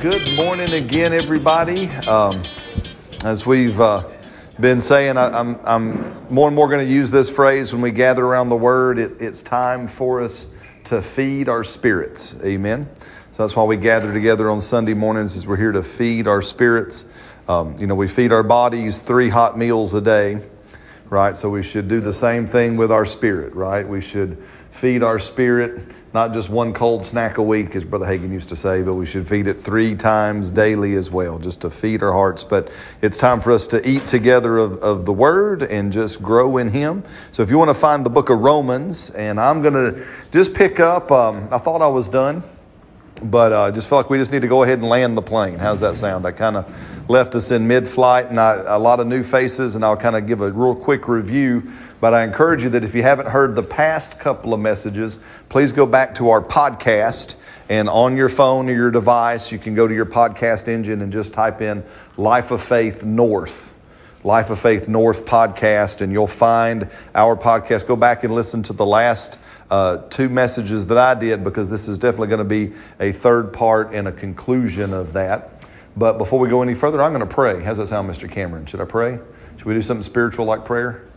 Good morning again, everybody. Um, as we've uh, been saying, I, am I'm, I'm more and more going to use this phrase when we gather around the Word. It, it's time for us to feed our spirits. Amen. So that's why we gather together on Sunday mornings, is we're here to feed our spirits. Um, you know, we feed our bodies three hot meals a day, right? So we should do the same thing with our spirit, right? We should feed our spirit not just one cold snack a week, as Brother Hagin used to say, but we should feed it three times daily as well, just to feed our hearts. But it's time for us to eat together of, of the Word and just grow in Him. So if you want to find the book of Romans, and I'm going to just pick up, um, I thought I was done, but I uh, just felt like we just need to go ahead and land the plane. How's that sound? I kind of left us in mid flight and I, a lot of new faces, and I'll kind of give a real quick review but I encourage you that if you haven't heard the past couple of messages, please go back to our podcast. And on your phone or your device, you can go to your podcast engine and just type in Life of Faith North. Life of Faith North podcast, and you'll find our podcast. Go back and listen to the last uh, two messages that I did because this is definitely going to be a third part and a conclusion of that. But before we go any further, I'm going to pray. How's that sound, Mr. Cameron? Should I pray? Should we do something spiritual like prayer?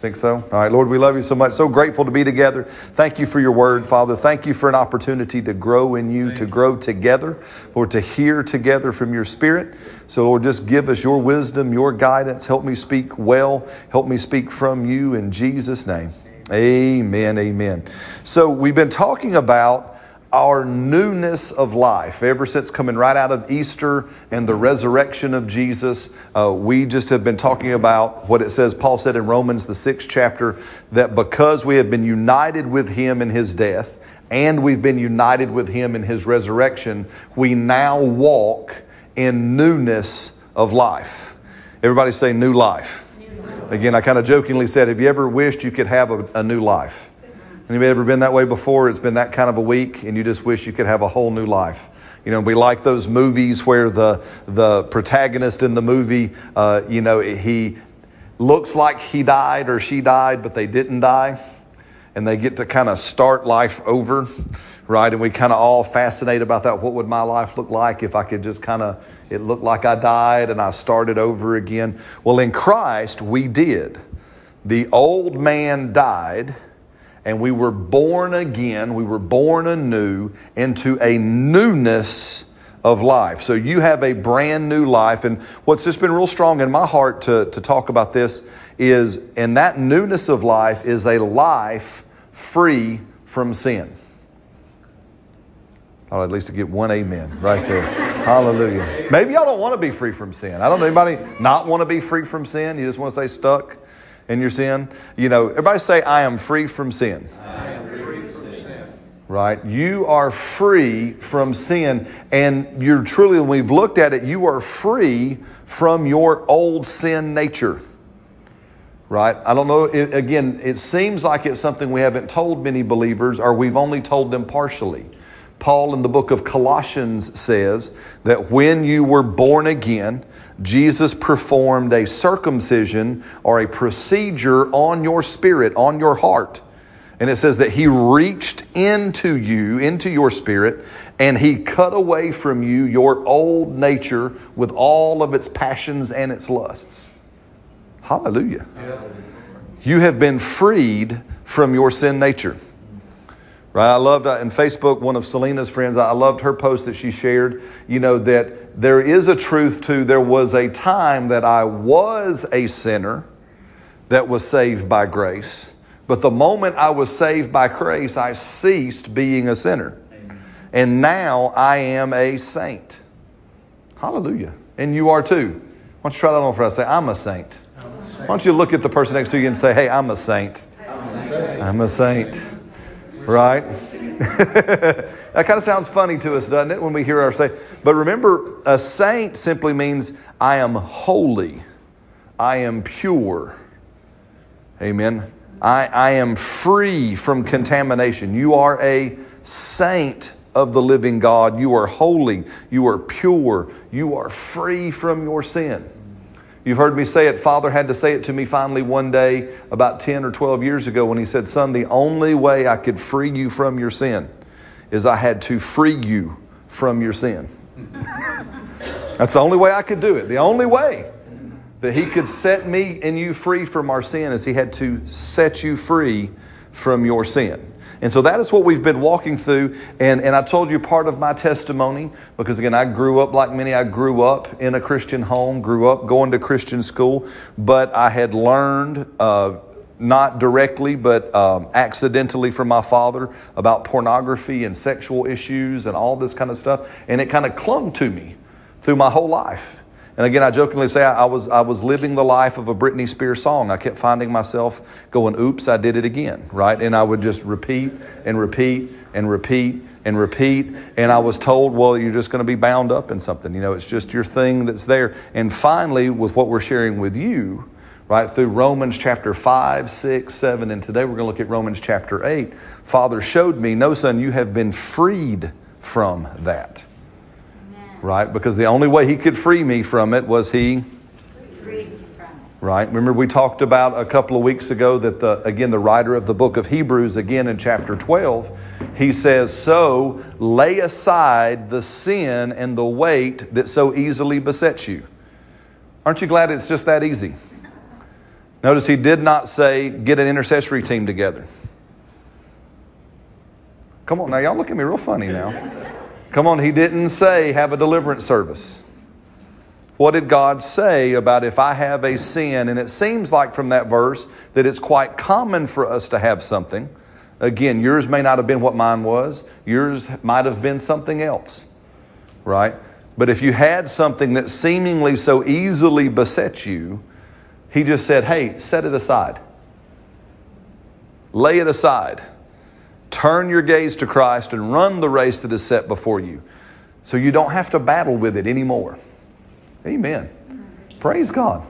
Think so? All right, Lord, we love you so much. So grateful to be together. Thank you for your word, Father. Thank you for an opportunity to grow in you, to grow together, Lord, to hear together from your spirit. So, Lord, just give us your wisdom, your guidance. Help me speak well. Help me speak from you in Jesus' name. Amen. Amen. So, we've been talking about our newness of life. Ever since coming right out of Easter and the resurrection of Jesus, uh, we just have been talking about what it says, Paul said in Romans, the sixth chapter, that because we have been united with him in his death and we've been united with him in his resurrection, we now walk in newness of life. Everybody say new life. Again, I kind of jokingly said, Have you ever wished you could have a, a new life? Anybody ever been that way before? It's been that kind of a week, and you just wish you could have a whole new life. You know, we like those movies where the the protagonist in the movie, uh, you know, he looks like he died or she died, but they didn't die, and they get to kind of start life over, right? And we kind of all fascinate about that. What would my life look like if I could just kind of it looked like I died and I started over again? Well, in Christ, we did. The old man died and we were born again, we were born anew into a newness of life. So you have a brand new life. And what's just been real strong in my heart to, to talk about this is, and that newness of life is a life free from sin. I'll at least get one amen right there. Hallelujah. Maybe y'all don't want to be free from sin. I don't know anybody not want to be free from sin. You just want to stay stuck in your sin? You know, everybody say, I am free from sin. Free from sin. Right? You are free from sin. And you're truly, when we've looked at it, you are free from your old sin nature. Right? I don't know. It, again, it seems like it's something we haven't told many believers, or we've only told them partially. Paul in the book of Colossians says that when you were born again, Jesus performed a circumcision or a procedure on your spirit, on your heart. And it says that he reached into you, into your spirit, and he cut away from you your old nature with all of its passions and its lusts. Hallelujah. You have been freed from your sin nature. Right? I loved uh, in Facebook, one of Selena's friends, I loved her post that she shared, you know, that there is a truth to there was a time that I was a sinner that was saved by grace. But the moment I was saved by grace, I ceased being a sinner. Amen. And now I am a saint. Hallelujah. And you are too. Why don't you try that on for us? Say, I'm a saint. I'm a saint. Why don't you look at the person next to you and say, hey, I'm a saint. I'm a saint. I'm a saint. Right? that kind of sounds funny to us, doesn't it, when we hear our say? But remember, a saint simply means I am holy, I am pure. Amen. I, I am free from contamination. You are a saint of the living God. You are holy. You are pure. You are free from your sin. You've heard me say it. Father had to say it to me finally one day about 10 or 12 years ago when he said, Son, the only way I could free you from your sin is I had to free you from your sin. That's the only way I could do it. The only way that He could set me and you free from our sin is He had to set you free from your sin. And so that is what we've been walking through. And, and I told you part of my testimony because, again, I grew up like many. I grew up in a Christian home, grew up going to Christian school, but I had learned. Uh, not directly, but um, accidentally from my father about pornography and sexual issues and all this kind of stuff. And it kind of clung to me through my whole life. And again, I jokingly say I, I, was, I was living the life of a Britney Spears song. I kept finding myself going, oops, I did it again, right? And I would just repeat and repeat and repeat and repeat. And I was told, well, you're just going to be bound up in something. You know, it's just your thing that's there. And finally, with what we're sharing with you, right, through Romans chapter 5, 6, 7, and today we're going to look at Romans chapter 8, Father showed me, no, son, you have been freed from that right? Because the only way he could free me from it was he right? Remember, we talked about a couple of weeks ago that the again the writer of the book of Hebrews, again in chapter 12, he says, So lay aside the sin and the weight that so easily besets you. Aren't you glad it's just that easy? Notice he did not say, get an intercessory team together. Come on, now y'all look at me real funny now. Come on, he didn't say have a deliverance service. What did God say about if I have a sin? And it seems like from that verse that it's quite common for us to have something. Again, yours may not have been what mine was, yours might have been something else, right? But if you had something that seemingly so easily besets you, he just said, hey, set it aside. Lay it aside. Turn your gaze to Christ and run the race that is set before you so you don't have to battle with it anymore. Amen. Praise God.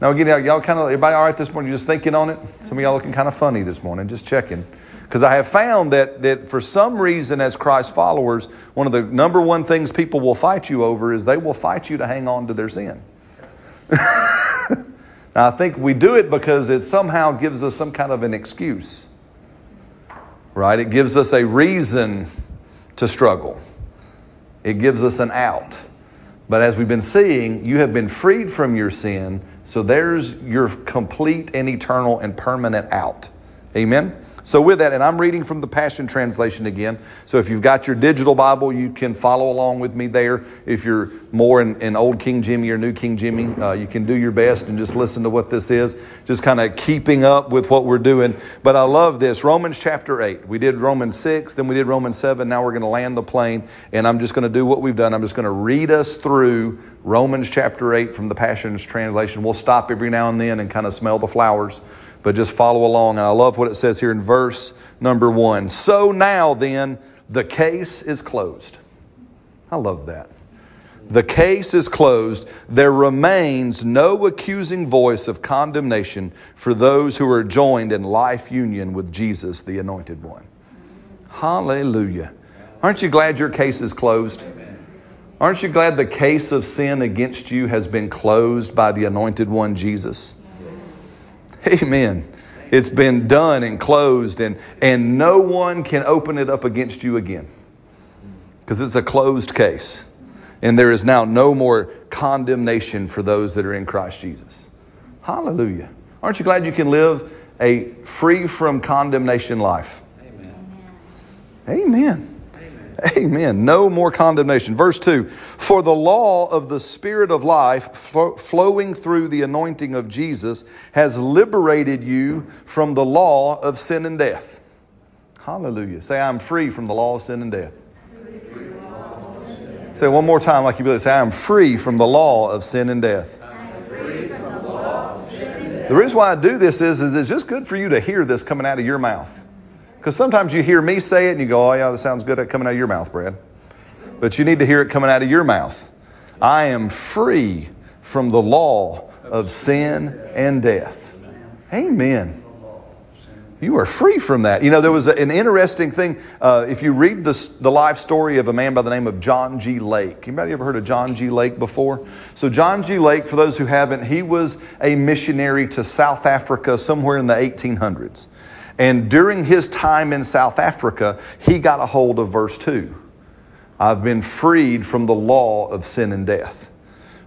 Now, again, y'all kind of, everybody all right this morning? You just thinking on it? Some of y'all looking kind of funny this morning, just checking. Because I have found that, that for some reason, as Christ followers, one of the number one things people will fight you over is they will fight you to hang on to their sin. now, I think we do it because it somehow gives us some kind of an excuse right? It gives us a reason to struggle, it gives us an out. But as we've been seeing, you have been freed from your sin, so there's your complete and eternal and permanent out. Amen? So, with that, and I'm reading from the Passion Translation again. So, if you've got your digital Bible, you can follow along with me there. If you're more in, in Old King Jimmy or New King Jimmy, uh, you can do your best and just listen to what this is, just kind of keeping up with what we're doing. But I love this Romans chapter 8. We did Romans 6, then we did Romans 7. Now we're going to land the plane, and I'm just going to do what we've done. I'm just going to read us through Romans chapter 8 from the Passion Translation. We'll stop every now and then and kind of smell the flowers but just follow along. And I love what it says here in verse number one. So now then, the case is closed. I love that. The case is closed. There remains no accusing voice of condemnation for those who are joined in life union with Jesus, the Anointed One. Hallelujah. Aren't you glad your case is closed? Aren't you glad the case of sin against you has been closed by the Anointed One, Jesus? Amen. It's been done and closed, and, and no one can open it up against you again because it's a closed case. And there is now no more condemnation for those that are in Christ Jesus. Hallelujah. Aren't you glad you can live a free from condemnation life? Amen. Amen. Amen. No more condemnation. Verse 2 For the law of the Spirit of life flowing through the anointing of Jesus has liberated you from the law of sin and death. Hallelujah. Say, I'm free from the law of sin and death. Say one more time, like you believe. Say, I'm free from the law of sin and death. The reason why I do this is, is it's just good for you to hear this coming out of your mouth. Because sometimes you hear me say it and you go, oh, yeah, that sounds good coming out of your mouth, Brad. But you need to hear it coming out of your mouth. I am free from the law of sin and death. Amen. You are free from that. You know, there was an interesting thing. Uh, if you read the, the life story of a man by the name of John G. Lake, anybody ever heard of John G. Lake before? So, John G. Lake, for those who haven't, he was a missionary to South Africa somewhere in the 1800s. And during his time in South Africa, he got a hold of verse 2. I've been freed from the law of sin and death.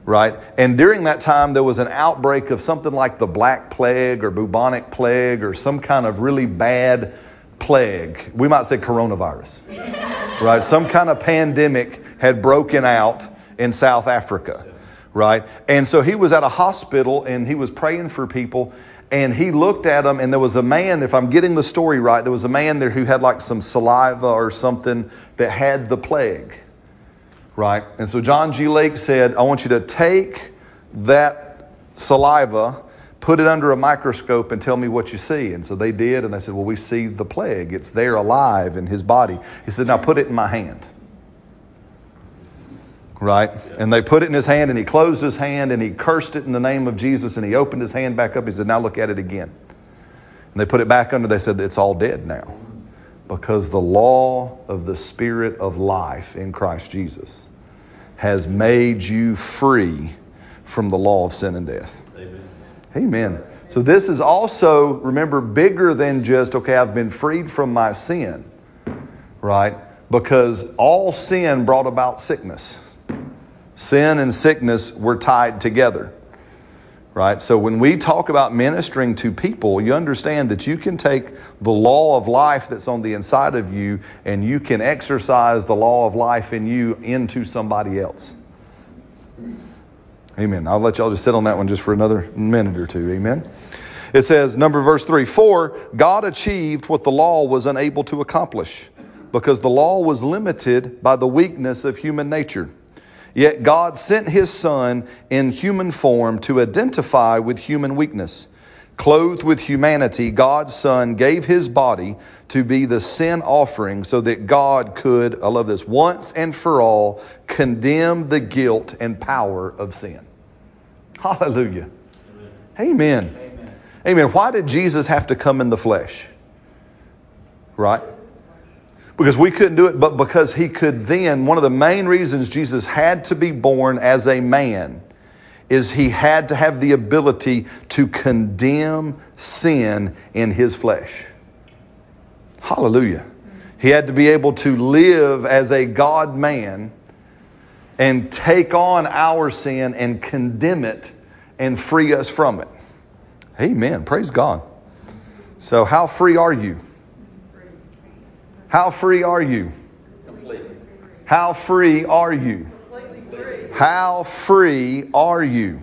Right? And during that time, there was an outbreak of something like the Black Plague or bubonic plague or some kind of really bad plague. We might say coronavirus. right? Some kind of pandemic had broken out in South Africa. Right? And so he was at a hospital and he was praying for people and he looked at them and there was a man if i'm getting the story right there was a man there who had like some saliva or something that had the plague right? And so john g. Lake said i want you to take that saliva put it under a microscope and tell me what you see. And so they did and they said well we see the plague. It's there alive in his body. He said now put it in my hand right? And they put it in his hand, and he closed his hand, and he cursed it in the name of Jesus, and he opened his hand back up. He said, Now look at it again. And they put it back under, they said, It's all dead now. Because the law of the Spirit of life in Christ Jesus has made you free from the law of sin and death. Amen. Amen. So this is also, remember, bigger than just, okay, I've been freed from my sin, right? Because all sin brought about sickness. Sin and sickness were tied together. Right? So when we talk about ministering to people, you understand that you can take the law of life that's on the inside of you and you can exercise the law of life in you into somebody else. Amen. I'll let y'all just sit on that one just for another minute or two. Amen. It says, number verse 3 For God achieved what the law was unable to accomplish, because the law was limited by the weakness of human nature. Yet God sent his Son in human form to identify with human weakness. Clothed with humanity, God's Son gave his body to be the sin offering so that God could, I love this, once and for all condemn the guilt and power of sin. Hallelujah. Amen. Amen. Amen. Why did Jesus have to come in the flesh? Right? Because we couldn't do it, but because he could then. One of the main reasons Jesus had to be born as a man is he had to have the ability to condemn sin in his flesh. Hallelujah. He had to be able to live as a God man and take on our sin and condemn it and free us from it. Amen. Praise God. So, how free are you? How free are you? How free are you? How free are you?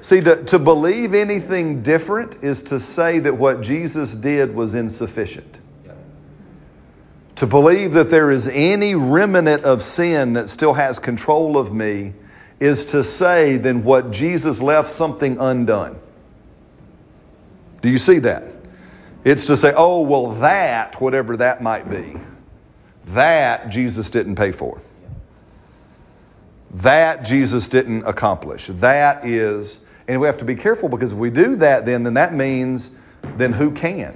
See, to, to believe anything different is to say that what Jesus did was insufficient. To believe that there is any remnant of sin that still has control of me is to say then what Jesus left something undone. Do you see that? It's to say, oh, well, that, whatever that might be, that Jesus didn't pay for. That Jesus didn't accomplish. That is, and we have to be careful because if we do that, then, then that means, then who can?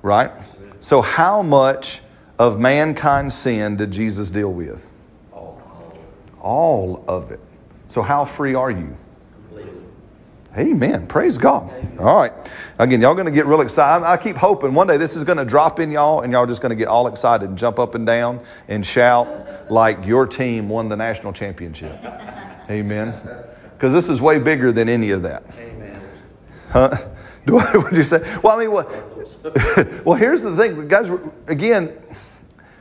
Right? So, how much of mankind's sin did Jesus deal with? All of it. So, how free are you? Amen. Praise God. All right. Again, y'all going to get real excited. I keep hoping one day this is going to drop in y'all and y'all just going to get all excited and jump up and down and shout like your team won the national championship. Amen. Because this is way bigger than any of that. Amen. Huh? Do I, would you say? Well, I mean, what? well, here's the thing, guys. Again,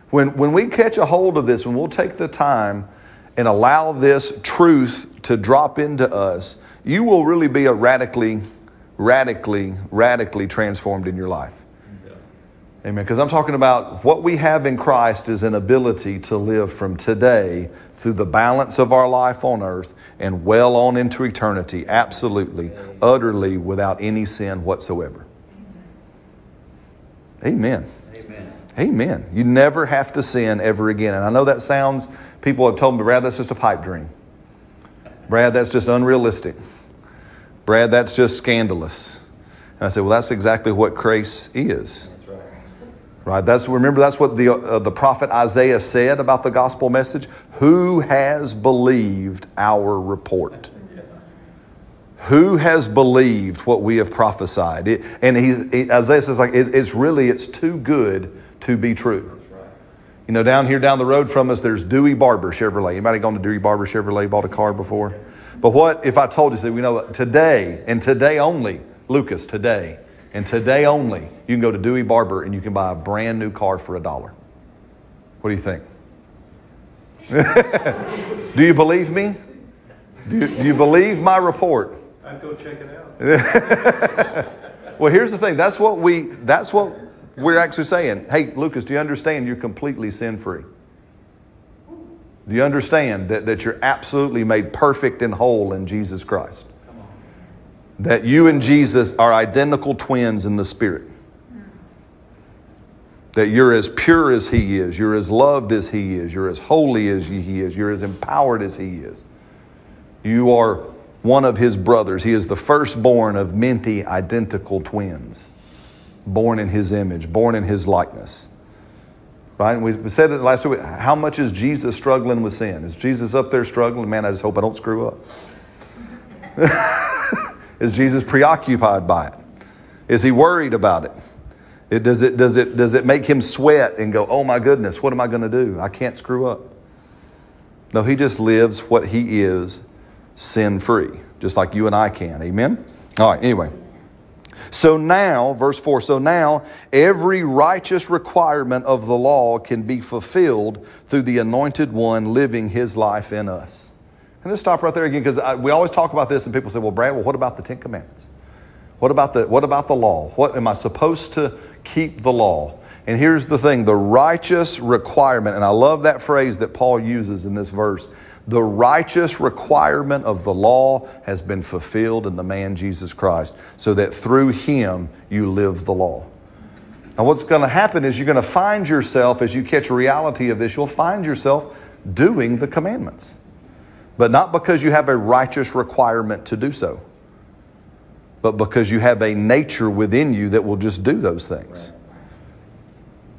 when when we catch a hold of this, when we'll take the time and allow this truth to drop into us, you will really be a radically, radically, radically transformed in your life. Amen. Because I'm talking about what we have in Christ is an ability to live from today through the balance of our life on earth and well on into eternity, absolutely, utterly without any sin whatsoever. Amen. Amen. Amen. You never have to sin ever again. And I know that sounds, people have told me, Brad, that's just a pipe dream. Brad, that's just unrealistic. Brad, that's just scandalous. And I said, well, that's exactly what grace is. That's right. right. That's remember that's what the uh, the prophet Isaiah said about the gospel message. Who has believed our report? Who has believed what we have prophesied? It, and he, he, Isaiah says, like, it, it's really, it's too good to be true. You know, down here down the road from us, there's Dewey Barber Chevrolet. Anybody gone to Dewey Barber Chevrolet, bought a car before? But what if I told you that we know today and today only, Lucas, today, and today only, you can go to Dewey Barber and you can buy a brand new car for a dollar. What do you think? do you believe me? Do you, do you believe my report? I'd go check it out. well, here's the thing. That's what we. That's what we're actually saying. Hey, Lucas, do you understand you're completely sin free? Do you understand that, that you're absolutely made perfect and whole in Jesus Christ? That you and Jesus are identical twins in the Spirit. That you're as pure as He is, you're as loved as He is, you're as holy as He is, you're as empowered as He is. You are one of His brothers. He is the firstborn of many identical twins, born in His image, born in His likeness. Right? And we said it last week. How much is Jesus struggling with sin? Is Jesus up there struggling? Man, I just hope I don't screw up. is Jesus preoccupied by it? Is he worried about it? it? does, it, does, it, does it make him sweat and go, oh my goodness, what am I going to do? I can't screw up. No, he just lives what he is sin free, just like you and I can. Amen? All right, anyway. So now, verse 4 so now every righteous requirement of the law can be fulfilled through the anointed one living his life in us. And just stop right there again because we always talk about this and people say, well, Brad, well, what about the Ten Commandments? What about the, what about the law? What am I supposed to keep the law? And here's the thing the righteous requirement, and I love that phrase that Paul uses in this verse the righteous requirement of the law has been fulfilled in the man Jesus Christ, so that through him you live the law. Now, what's going to happen is you're going to find yourself, as you catch a reality of this, you'll find yourself doing the commandments. But not because you have a righteous requirement to do so, but because you have a nature within you that will just do those things.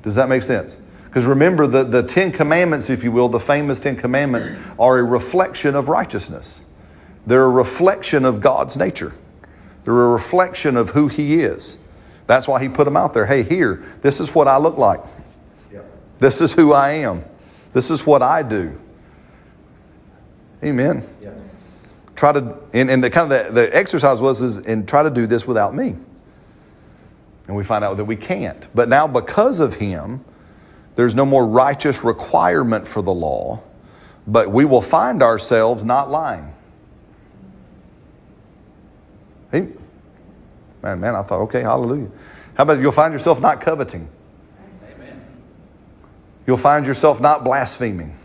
Does that make sense? Because remember, the, the Ten Commandments, if you will, the famous Ten Commandments, are a reflection of righteousness. They're a reflection of God's nature, they're a reflection of who He is. That's why He put them out there. Hey, here, this is what I look like. This is who I am. This is what I do. Amen. Try to, and, and the kind of the, the exercise was is, and try to do this without me. And we find out that we can't. But now, because of Him, there's no more righteous requirement for the law, but we will find ourselves not lying. Hey, man, man, I thought, okay, hallelujah. How about you'll find yourself not coveting? Amen. You'll find yourself not blaspheming.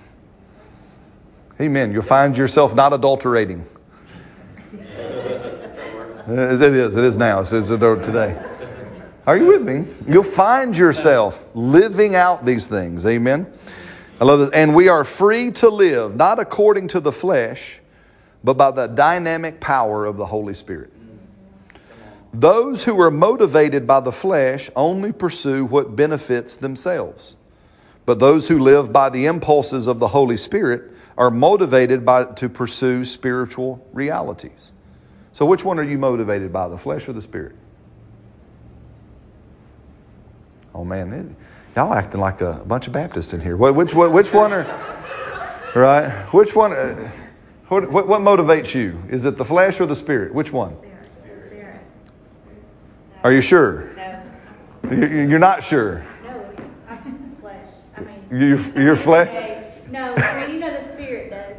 Amen. You'll find yourself not adulterating. it is. It is now. It's, it's today. Are you with me? You'll find yourself living out these things. Amen. I love this. And we are free to live, not according to the flesh, but by the dynamic power of the Holy Spirit. Those who are motivated by the flesh only pursue what benefits themselves. But those who live by the impulses of the Holy Spirit are motivated by, to pursue spiritual realities. So, which one are you motivated by, the flesh or the spirit? Oh man, it, y'all acting like a bunch of Baptists in here. Which, which, which one are, right? Which one, uh, what, what, what, motivates you? Is it the flesh or the spirit? Which one? Spirit. Are you sure? No. You're not sure? No, it's flesh. I mean, you're, you're flesh? No, I mean, you know the spirit does.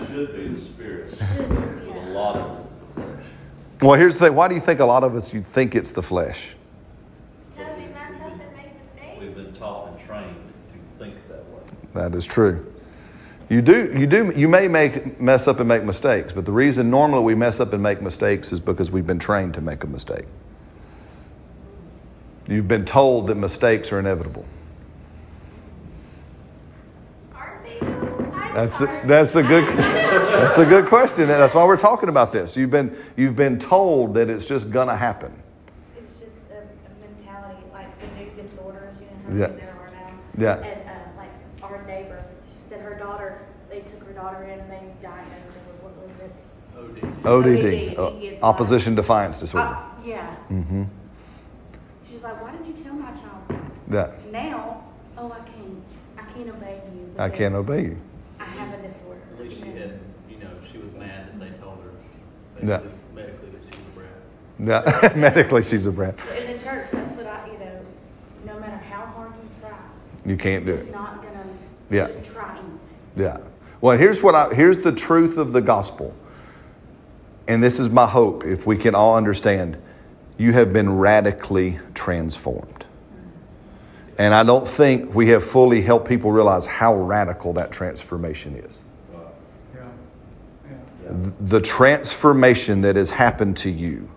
It should be the spirit. Should be, yeah. A lot of us is the flesh. Well, here's the thing. Why do you think a lot of us, you think it's the flesh? That is true. You do, you do, you may make mess up and make mistakes, but the reason normally we mess up and make mistakes is because we've been trained to make a mistake. You've been told that mistakes are inevitable. That's a, that's a good that's a good question. That's why we're talking about this. You've been you've been told that it's just gonna happen. It's just a, a mentality like the new disorders, you know how yeah. There are now. Yeah. And, daughter in, and they diagnosed her with what was it? ODD. ODD. Uh, opposition defiance disorder. Uh, yeah. Mm-hmm. She's like, why did you tell my child that? Yeah. Now, oh, I can't. I can't obey you. I can't obey you. I have a disorder. At least she you had, you know, she was mad that they told her Yeah. basically medically that she was a brat. Yeah, medically, she's a brat. In the church, that's what I, you know, no matter how hard you try, You can't do it's it. not gonna, Yeah. just try anyways. Yeah. Well, here's what I here's the truth of the gospel. And this is my hope if we can all understand you have been radically transformed. And I don't think we have fully helped people realize how radical that transformation is. Yeah. Yeah. The transformation that has happened to you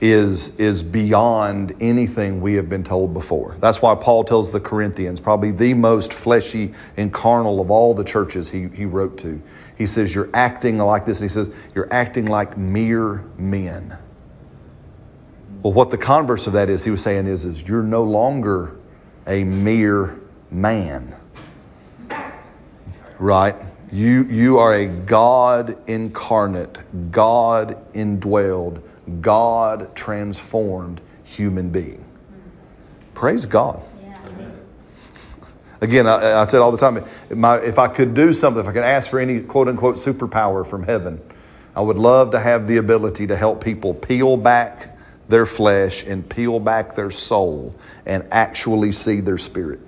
is, is beyond anything we have been told before. That's why Paul tells the Corinthians, probably the most fleshy and carnal of all the churches he, he wrote to. He says, You're acting like this. And he says, You're acting like mere men. Well, what the converse of that is, he was saying is, is you're no longer a mere man right? You, you are a God incarnate, God indwelled, God transformed human being. Praise God. Yeah. Again, I, I said all the time, my, if I could do something, if I could ask for any quote unquote superpower from heaven, I would love to have the ability to help people peel back their flesh and peel back their soul and actually see their spirit.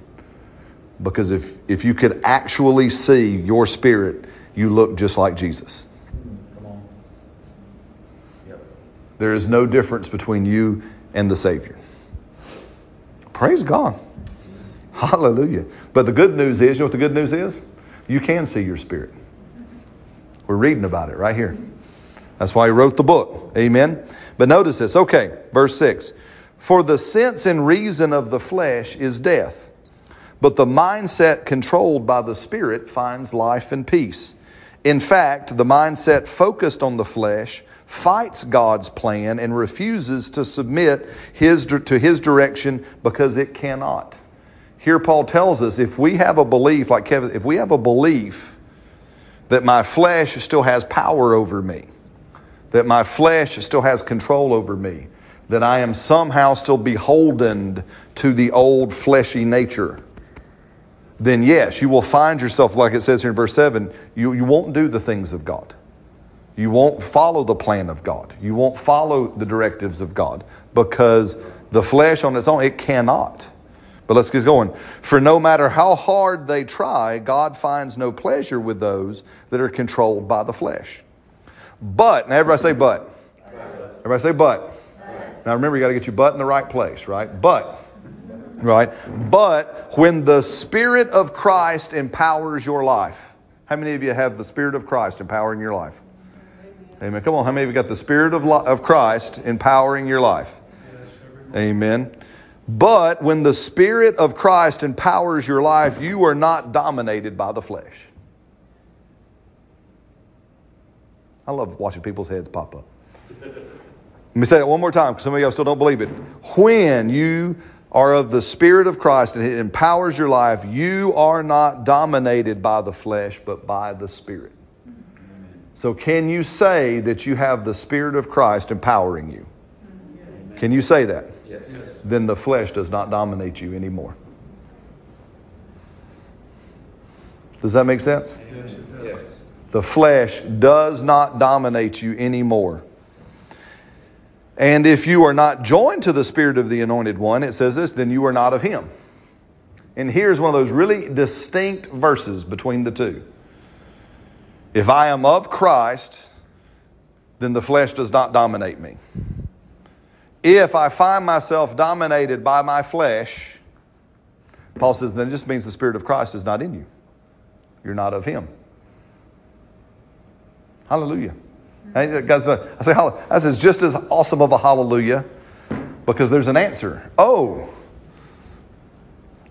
Because if, if you could actually see your spirit, you look just like Jesus. Come on. Yep. There is no difference between you and the Savior. Praise God. Hallelujah. But the good news is, you know what the good news is? You can see your spirit. We're reading about it right here. That's why he wrote the book. Amen. But notice this. Okay, verse 6. For the sense and reason of the flesh is death, but the mindset controlled by the Spirit finds life and peace. In fact, the mindset focused on the flesh fights God's plan and refuses to submit his, to his direction because it cannot. Here, Paul tells us if we have a belief, like Kevin, if we have a belief that my flesh still has power over me, that my flesh still has control over me, that I am somehow still beholden to the old fleshy nature, then yes, you will find yourself, like it says here in verse 7, you, you won't do the things of God. You won't follow the plan of God. You won't follow the directives of God because the flesh on its own, it cannot. But let's get going. For no matter how hard they try, God finds no pleasure with those that are controlled by the flesh. But, now everybody say but. Everybody say but. Now remember, you got to get your butt in the right place, right? But, right? But when the Spirit of Christ empowers your life, how many of you have the Spirit of Christ empowering your life? Amen. Come on, how many of you got the Spirit of, of Christ empowering your life? Amen. But when the Spirit of Christ empowers your life, you are not dominated by the flesh. I love watching people's heads pop up. Let me say that one more time because some of y'all still don't believe it. When you are of the Spirit of Christ and it empowers your life, you are not dominated by the flesh, but by the Spirit. So, can you say that you have the Spirit of Christ empowering you? Can you say that? Yes. Then the flesh does not dominate you anymore. Does that make sense? Yes. Yes. The flesh does not dominate you anymore. And if you are not joined to the Spirit of the Anointed One, it says this, then you are not of Him. And here's one of those really distinct verses between the two. If I am of Christ, then the flesh does not dominate me. If I find myself dominated by my flesh, Paul says, then it just means the Spirit of Christ is not in you. You're not of Him. Hallelujah. Guys, uh, I say, this is just as awesome of a hallelujah because there's an answer. Oh,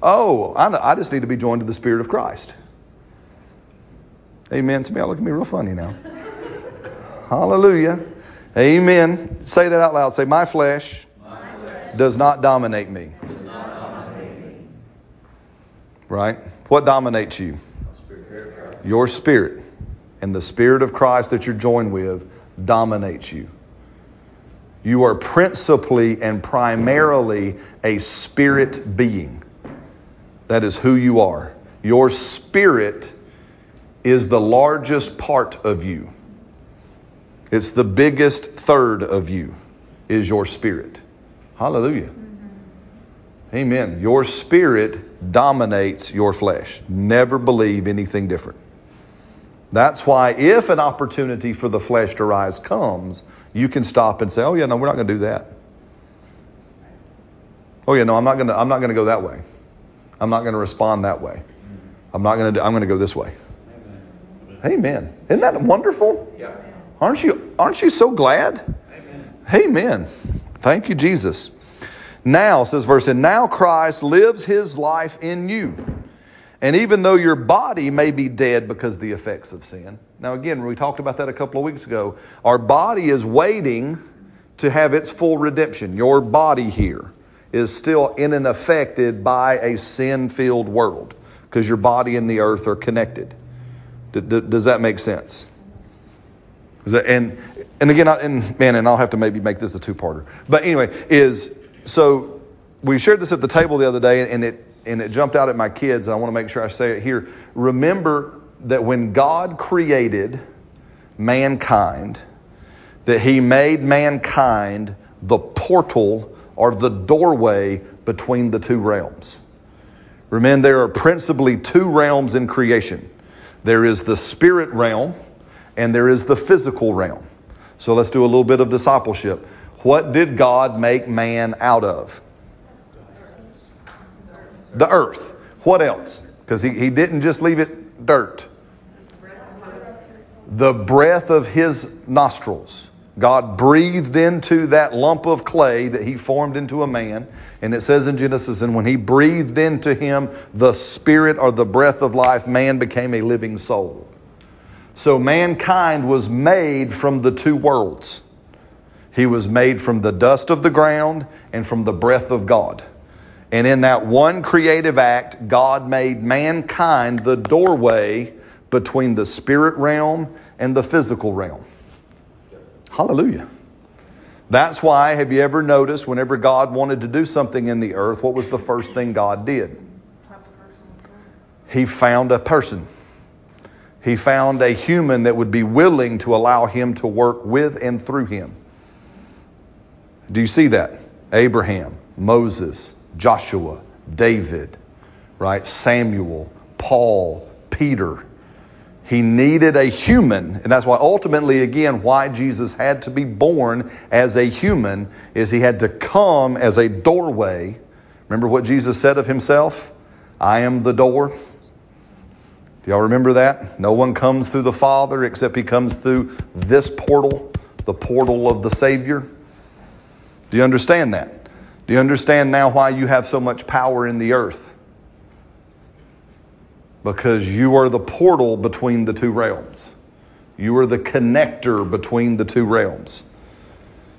oh, I, I just need to be joined to the Spirit of Christ. Amen. Some y'all look at me real funny now. hallelujah. Amen. Say that out loud. Say, my flesh, does not dominate me. Right? What dominates you? Your spirit. And the Spirit of Christ that you're joined with dominates you. You are principally and primarily a spirit being. That is who you are. Your spirit is the largest part of you. It's the biggest third of you is your spirit. Hallelujah. Mm-hmm. Amen. Your spirit dominates your flesh. Never believe anything different. That's why, if an opportunity for the flesh to rise comes, you can stop and say, "Oh yeah, no, we're not going to do that." Oh yeah, no, I'm not going to. I'm not going to go that way. I'm not going to respond that way. I'm not going to. I'm going to go this way. Amen. Isn't that wonderful? Yeah. Aren't you? Aren't you so glad? Amen. Thank you, Jesus. Now, says verse, and now Christ lives his life in you. And even though your body may be dead because of the effects of sin. Now, again, we talked about that a couple of weeks ago. Our body is waiting to have its full redemption. Your body here is still in and affected by a sin filled world because your body and the earth are connected. D- d- does that make sense? That, and and again, I, and man, and I'll have to maybe make this a two parter. But anyway, is so we shared this at the table the other day, and it and it jumped out at my kids. And I want to make sure I say it here. Remember that when God created mankind, that He made mankind the portal or the doorway between the two realms. Remember, there are principally two realms in creation. There is the spirit realm and there is the physical realm. So let's do a little bit of discipleship. What did God make man out of? The earth. What else? Because he, he didn't just leave it dirt. The breath of his nostrils. God breathed into that lump of clay that he formed into a man. And it says in Genesis, and when he breathed into him the spirit or the breath of life, man became a living soul. So mankind was made from the two worlds. He was made from the dust of the ground and from the breath of God. And in that one creative act, God made mankind the doorway between the spirit realm and the physical realm. Hallelujah. That's why, have you ever noticed whenever God wanted to do something in the earth, what was the first thing God did? He found a person. He found a human that would be willing to allow him to work with and through him. Do you see that? Abraham, Moses, Joshua, David, right? Samuel, Paul, Peter. He needed a human, and that's why ultimately, again, why Jesus had to be born as a human is he had to come as a doorway. Remember what Jesus said of himself? I am the door. Do y'all remember that? No one comes through the Father except he comes through this portal, the portal of the Savior. Do you understand that? Do you understand now why you have so much power in the earth? Because you are the portal between the two realms. You are the connector between the two realms.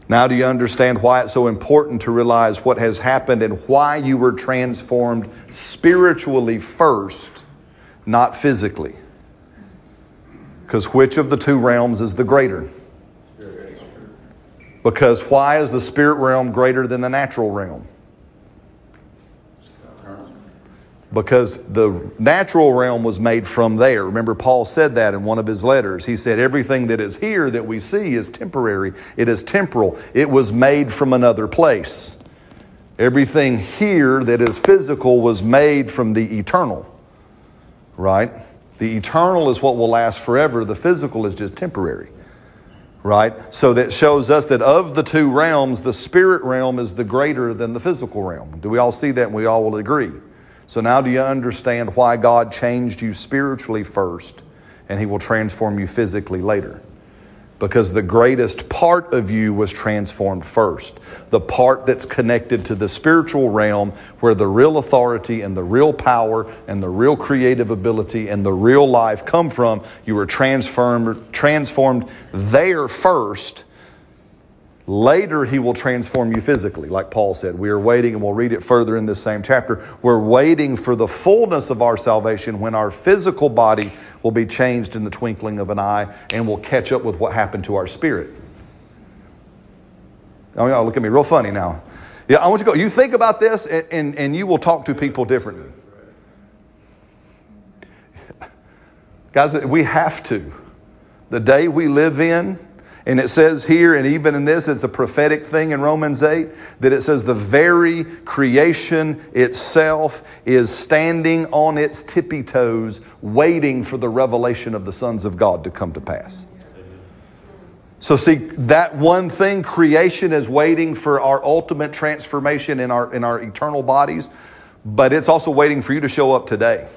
Now, do you understand why it's so important to realize what has happened and why you were transformed spiritually first, not physically? Because which of the two realms is the greater? Because why is the spirit realm greater than the natural realm? Because the natural realm was made from there. Remember, Paul said that in one of his letters. He said, Everything that is here that we see is temporary, it is temporal, it was made from another place. Everything here that is physical was made from the eternal, right? The eternal is what will last forever, the physical is just temporary right? So that shows us that of the two realms, the spirit realm is the greater than the physical realm. Do we all see that? And we all will agree. So now do you understand why God changed you spiritually first and He will transform you physically later? Because the greatest part of you was transformed first. The part that's connected to the spiritual realm, where the real authority and the real power and the real creative ability and the real life come from, you were transformed, transformed there first. Later, he will transform you physically, like Paul said. We are waiting, and we'll read it further in this same chapter. We're waiting for the fullness of our salvation when our physical body will be changed in the twinkling of an eye and will catch up with what happened to our spirit. Oh, y'all look at me real funny now. Yeah, I want you to go. You think about this, and, and, and you will talk to people differently. Guys, we have to. The day we live in, and it says here, and even in this, it's a prophetic thing in Romans 8, that it says the very creation itself is standing on its tippy toes, waiting for the revelation of the sons of God to come to pass. So, see, that one thing, creation is waiting for our ultimate transformation in our, in our eternal bodies, but it's also waiting for you to show up today.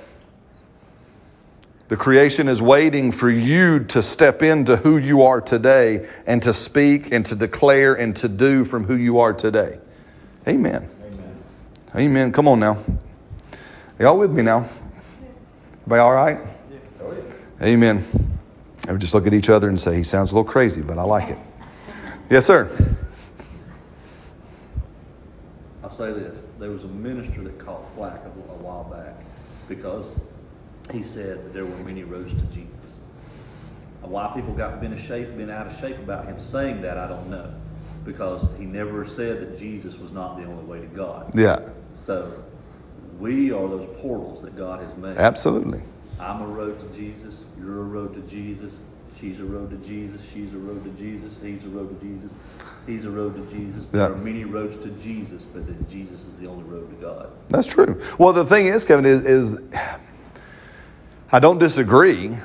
The creation is waiting for you to step into who you are today and to speak and to declare and to do from who you are today. Amen. Amen. Amen. Come on now. Y'all with me now? Everybody all right? Amen. I would just look at each other and say, he sounds a little crazy, but I like it. Yes, sir. I'll say this. There was a minister that caught flack a while back because he said that there were many roads to Jesus. Why people got bent, shape, been out of shape about him saying that, I don't know. Because he never said that Jesus was not the only way to God. Yeah. So we are those portals that God has made. Absolutely. I'm a road to Jesus. You're a road to Jesus. She's a road to Jesus. She's a road to Jesus. He's a road to Jesus. He's a road to Jesus. There are many roads to Jesus, but then Jesus is the only road to God. That's true. Well, the thing is, Kevin, is, is I don't disagree.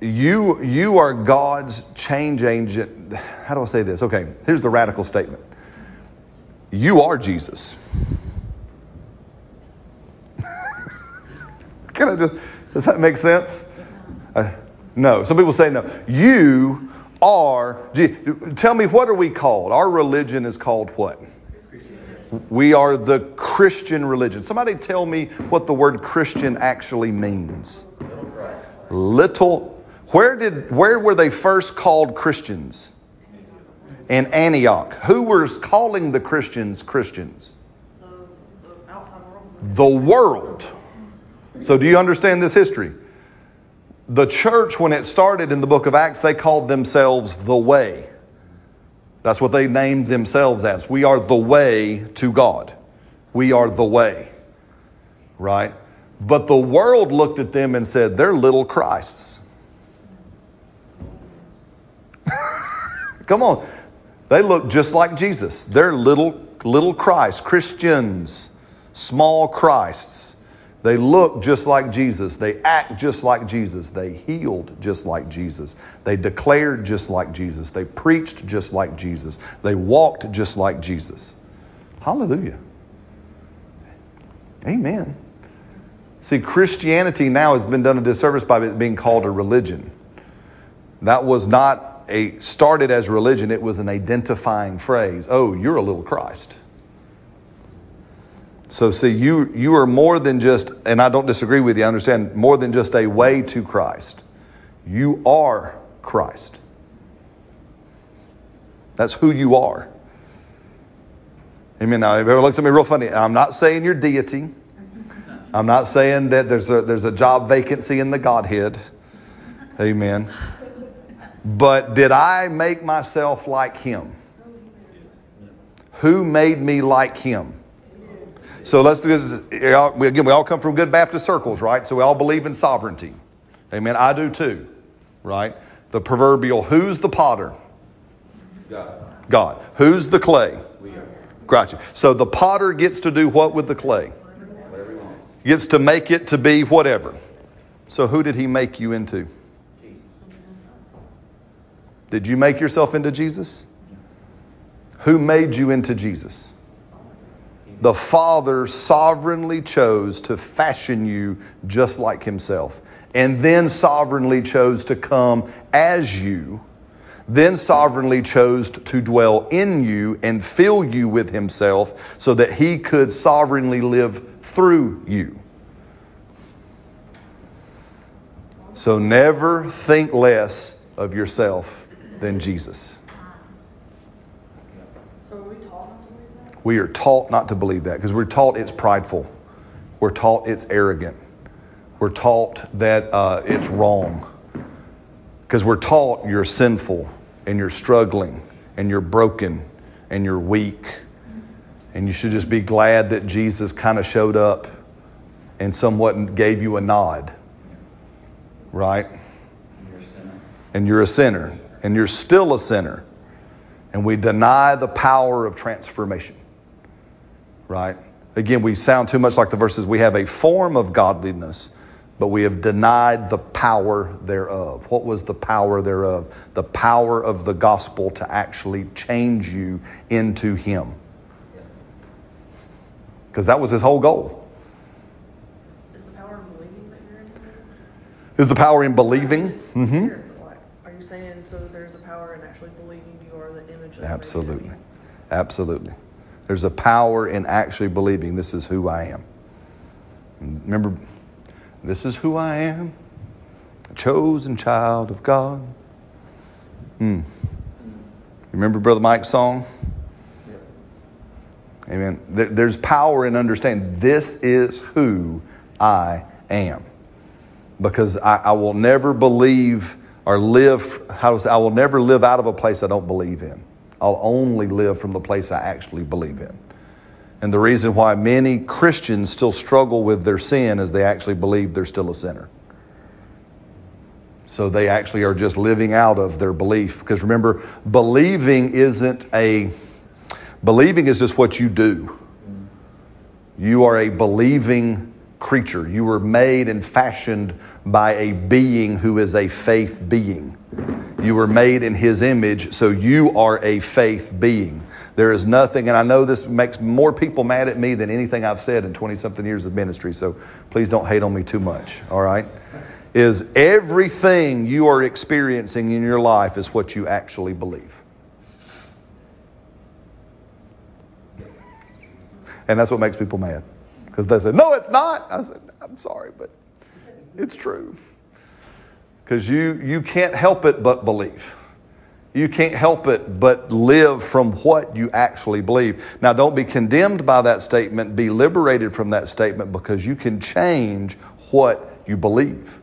You, you are God's change agent. How do I say this? Okay, here's the radical statement You are Jesus. Can I just, does that make sense? Uh, no. Some people say no. You are. Tell me, what are we called? Our religion is called what? We are the Christian religion. Somebody tell me what the word Christian actually means. Little. Where did where were they first called Christians? In Antioch. Who was calling the Christians Christians? The the outside world. The world. So do you understand this history? The church, when it started in the book of Acts, they called themselves the way. That's what they named themselves as. We are the way to God. We are the way. Right? But the world looked at them and said, they're little Christs. Come on. They look just like Jesus. They're little, little Christ, Christians, small Christs. They look just like Jesus. They act just like Jesus. They healed just like Jesus. They declared just like Jesus. They preached just like Jesus. They walked just like Jesus. Hallelujah. Amen. See, Christianity now has been done a disservice by it being called a religion. That was not a started as religion, it was an identifying phrase. Oh, you're a little Christ. So see, you you are more than just, and I don't disagree with you, I understand, more than just a way to Christ. You are Christ. That's who you are. Amen. Now, everyone looks at me real funny. I'm not saying you're deity. I'm not saying that there's a, there's a job vacancy in the Godhead. Amen. But did I make myself like Him? Who made me like Him? So let's do this. Again, we all come from good Baptist circles, right? So we all believe in sovereignty. Amen. I do too, right? The proverbial who's the potter? God. God. Who's the clay? We are. Gotcha. So the potter gets to do what with the clay? gets to make it to be whatever. So, who did he make you into? Jesus. Did you make yourself into Jesus? Who made you into Jesus? The Father sovereignly chose to fashion you just like Himself, and then sovereignly chose to come as you, then sovereignly chose to dwell in you and fill you with Himself so that He could sovereignly live through you. So never think less of yourself than Jesus. So are we taught not to believe that? We are taught not to believe that because we're taught it's prideful. We're taught it's arrogant. We're taught that uh, it's wrong because we're taught you're sinful and you're struggling and you're broken and you're weak and you should just be glad that Jesus kind of showed up and somewhat gave you a nod. right? You're a sinner. And you're a sinner, and you're still a sinner. And we deny the power of transformation, right? Again, we sound too much like the verses. We have a form of godliness, but we have denied the power thereof. What was the power thereof? The power of the gospel to actually change you into Him. Because that was His whole goal. Is the power in believing that you're in His image? Is the power in believing? It's hmm weird, but like, Are you saying so there's a power in actually believing you are the image of Absolutely. Absolutely. There's a power in actually believing this is who I am. Remember, this is who I am, a chosen child of God. Hmm. Remember Brother Mike's song? Amen. There's power in understanding this is who I am. Because I, I will never believe or live, how to say, I will never live out of a place I don't believe in. I'll only live from the place I actually believe in. And the reason why many Christians still struggle with their sin is they actually believe they're still a sinner. So they actually are just living out of their belief. Because remember, believing isn't a, believing is just what you do. You are a believing creature. You were made and fashioned by a being who is a faith being. You were made in his image, so you are a faith being. There is nothing, and I know this makes more people mad at me than anything I've said in 20 something years of ministry, so please don't hate on me too much, all right? Is everything you are experiencing in your life is what you actually believe. And that's what makes people mad. Because they say, no, it's not. I said, I'm sorry, but it's true. Because you, you can't help it but believe. You can't help it but live from what you actually believe. Now, don't be condemned by that statement. Be liberated from that statement because you can change what you believe.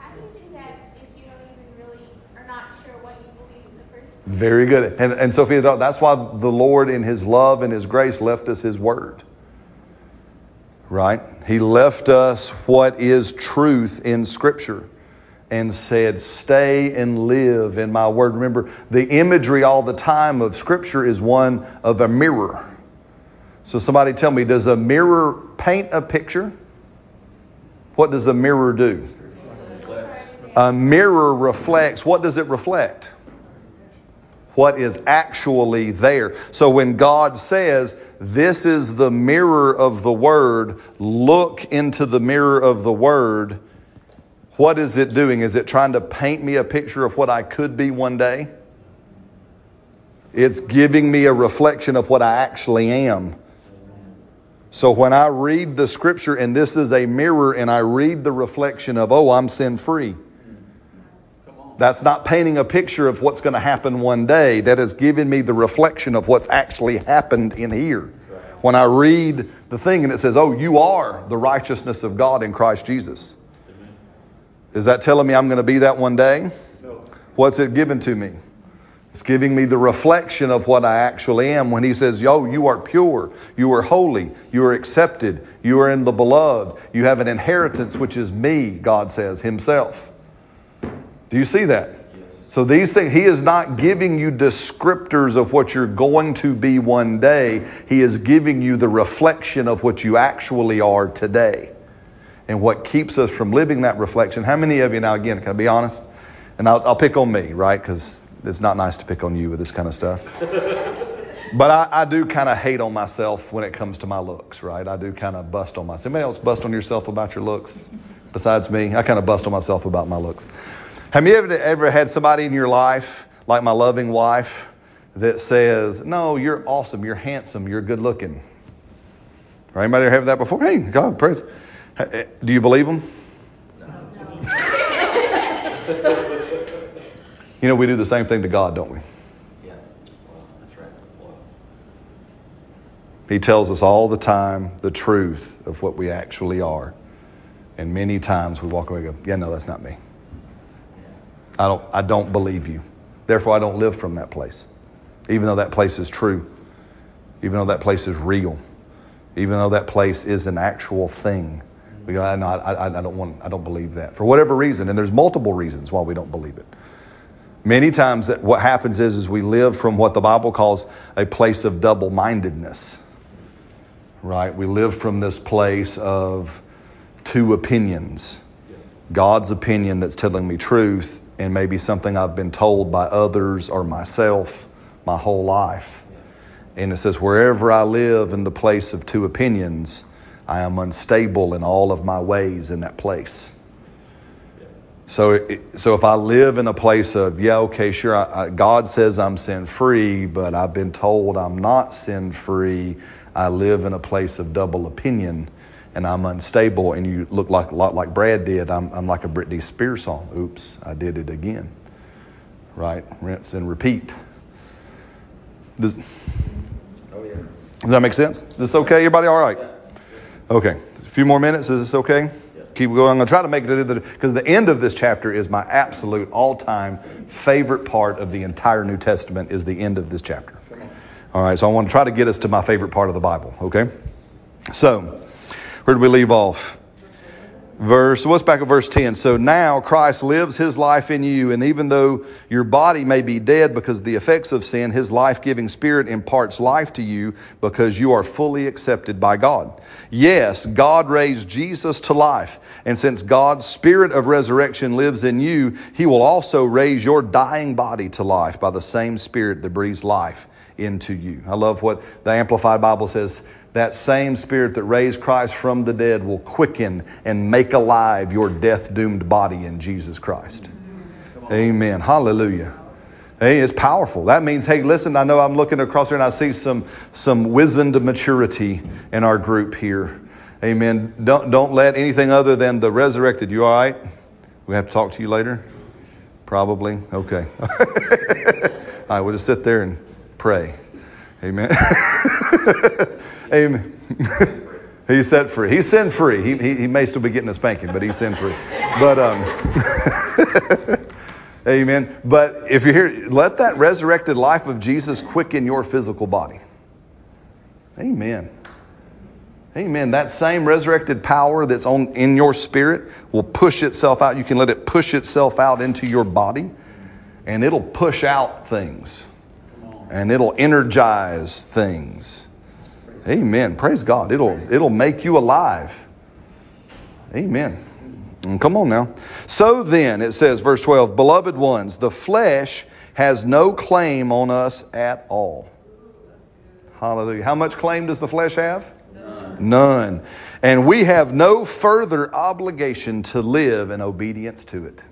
How do you do that if you don't even really are not sure what you believe in the first place? Very good. And, and Sophia, that's why the Lord, in His love and His grace, left us His Word. Right? He left us what is truth in Scripture and said, Stay and live in my Word. Remember, the imagery all the time of Scripture is one of a mirror. So, somebody tell me, does a mirror paint a picture? What does a mirror do? A mirror reflects. What does it reflect? what is actually there. So when God says, This is the mirror of the Word, look into the mirror of the Word, what is it doing? Is it trying to paint me a picture of what I could be one day? It's giving me a reflection of what I actually am. So when I read the scripture and this is a mirror and I read the reflection of, oh, I'm sin free. That's not painting a picture of what's going to happen one day. That is giving me the reflection of what's actually happened in here. When I read the thing and it says, Oh, you are the righteousness of God in Christ Jesus. Is that telling me I'm going to be that one day? No. What's it given to me? It's giving me the reflection of what I actually am when he says, Yo, you are pure, you are holy, you are accepted, you are in the beloved, you have an inheritance which is me, God says himself. Do you see that? So these things, he is not giving you descriptors of what you're going to be one day. He is giving you the reflection of what you actually are today. And what keeps us from living that reflection. How many of you now, again, can I be honest? And I'll, I'll pick on me, right? Because it's not nice to pick on you with this kind of stuff. but I, I do kind of hate on myself when it comes to my looks, right? I do kind of bust on myself. Anybody else bust on yourself about your looks besides me? I kind of bust on myself about my looks. Have you ever, ever had somebody in your life, like my loving wife, that says, No, you're awesome, you're handsome, you're good looking? Or anybody ever have that before? Hey, God, praise. Eh, do you believe them? you know, we do the same thing to God, don't we? Yeah. Well, that's right. Well, He tells us all the time the truth of what we actually are. And many times we walk away and go, Yeah, no, that's not me. I don't, I don't believe you. Therefore, I don't live from that place. Even though that place is true, even though that place is real, even though that place is an actual thing, We go, no, I, I, don't want, I don't believe that for whatever reason, and there's multiple reasons why we don't believe it. Many times, that what happens is, is we live from what the Bible calls a place of double-mindedness. Right? We live from this place of two opinions. God's opinion that's telling me truth, and maybe something I've been told by others or myself my whole life. And it says, wherever I live in the place of two opinions, I am unstable in all of my ways in that place. So, so if I live in a place of, yeah, okay, sure, I, I, God says I'm sin free, but I've been told I'm not sin free, I live in a place of double opinion and I'm unstable, and you look like a lot like Brad did. I'm, I'm like a Britney Spears song. Oops, I did it again. Right? Rinse and repeat. Does, Oh, yeah. does that make sense? Is this okay? Everybody all right? Okay. A few more minutes. Is this okay? Keep going. I'm going to try to make it to the because the end of this chapter is my absolute all-time favorite part of the entire New Testament is the end of this chapter. All right. So I want to try to get us to my favorite part of the Bible. Okay. So where did we leave off? Verse, what's back at verse 10? So now Christ lives his life in you, and even though your body may be dead because of the effects of sin, his life giving spirit imparts life to you because you are fully accepted by God. Yes, God raised Jesus to life, and since God's spirit of resurrection lives in you, he will also raise your dying body to life by the same spirit that breathes life into you. I love what the Amplified Bible says that same spirit that raised Christ from the dead will quicken and make alive your death doomed body in Jesus Christ. Amen. Hallelujah. Hey, it's powerful. That means, hey, listen, I know I'm looking across here and I see some, some wizened maturity in our group here. Amen. Don't, don't let anything other than the resurrected. You all right? We have to talk to you later? Probably. Okay. all right, we'll just sit there and pray. Amen. Amen. he's set free. He's sin free. He, he, he, may still be getting a spanking, but he's sin free. But, um, amen. But if you're here, let that resurrected life of Jesus quicken your physical body. Amen. Amen. That same resurrected power that's on in your spirit will push itself out. You can let it push itself out into your body, and it'll push out things, and it'll energize things. Amen. Praise God. It'll it'll make you alive. Amen. And come on now. So then, it says, verse 12, beloved ones, the flesh has no claim on us at all. Hallelujah. How much claim does the flesh have? None. None. And we have no further obligation to live in obedience to it.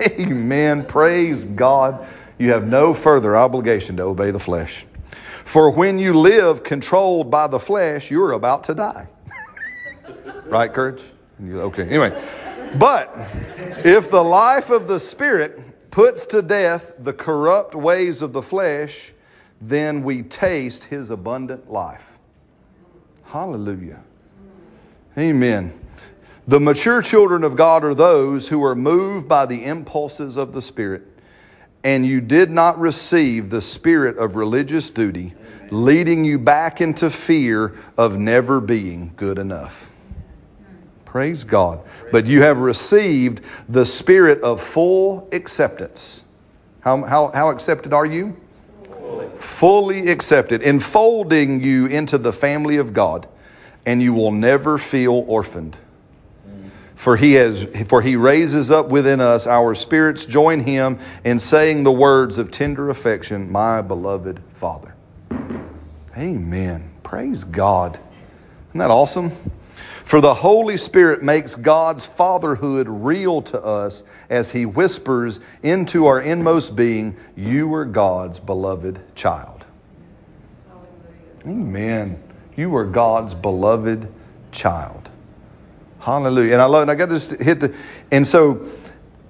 Amen. Praise God. You have no further obligation to obey the flesh. For when you live controlled by the flesh, you're about to die. right, Courage? Okay, anyway. But if the life of the Spirit puts to death the corrupt ways of the flesh, then we taste his abundant life. Hallelujah. Amen. The mature children of God are those who are moved by the impulses of the Spirit and you did not receive the spirit of religious duty, leading you back into fear of never being good enough. Praise God. But you have received the spirit of full acceptance. How, how, how accepted are you? Fully. Fully accepted, enfolding you into the family of God, and you will never feel orphaned. For he, has, for he raises up within us our spirits, join him in saying the words of tender affection, My beloved Father. Amen. Praise God. Isn't that awesome? For the Holy Spirit makes God's fatherhood real to us as he whispers into our inmost being, You are God's beloved child. Amen. You are God's beloved child. Hallelujah. And I love, and I got to just hit the, and so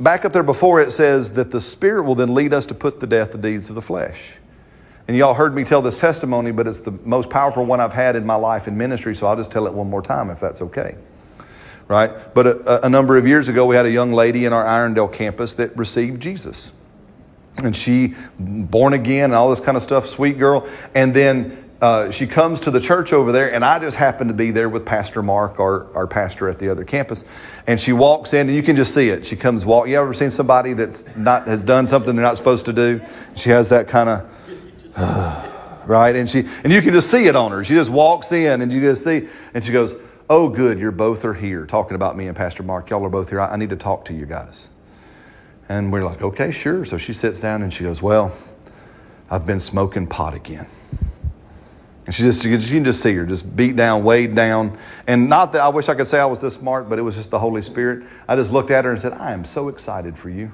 back up there before it says that the Spirit will then lead us to put to death the deeds of the flesh. And y'all heard me tell this testimony, but it's the most powerful one I've had in my life in ministry, so I'll just tell it one more time if that's okay. Right? But a, a number of years ago, we had a young lady in our Irondale campus that received Jesus. And she, born again and all this kind of stuff, sweet girl. And then uh, she comes to the church over there, and I just happen to be there with Pastor Mark, our, our pastor at the other campus. And she walks in, and you can just see it. She comes walk. You ever seen somebody that's not has done something they're not supposed to do? She has that kind of right, and she and you can just see it on her. She just walks in, and you just see, and she goes, "Oh, good, you're both are here talking about me and Pastor Mark. Y'all are both here. I, I need to talk to you guys." And we're like, "Okay, sure." So she sits down and she goes, "Well, I've been smoking pot again." And she just, you can just see her, just beat down, weighed down. And not that I wish I could say I was this smart, but it was just the Holy Spirit. I just looked at her and said, I am so excited for you.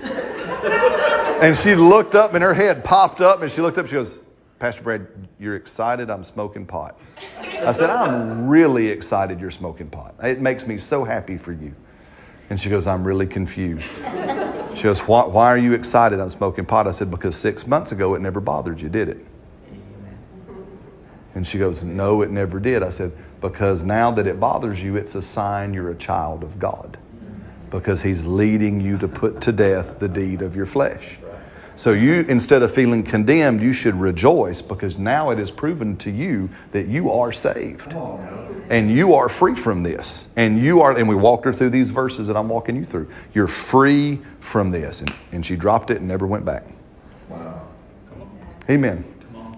and she looked up and her head popped up and she looked up, she goes, Pastor Brad, you're excited I'm smoking pot. I said, I'm really excited you're smoking pot. It makes me so happy for you. And she goes, I'm really confused. She goes, why, why are you excited I'm smoking pot? I said, because six months ago it never bothered you, did it? And she goes, No, it never did. I said, Because now that it bothers you, it's a sign you're a child of God. Because He's leading you to put to death the deed of your flesh. So you, instead of feeling condemned, you should rejoice because now it is proven to you that you are saved. And you are free from this. And you are, and we walked her through these verses that I'm walking you through. You're free from this. And, and she dropped it and never went back. Wow. Amen.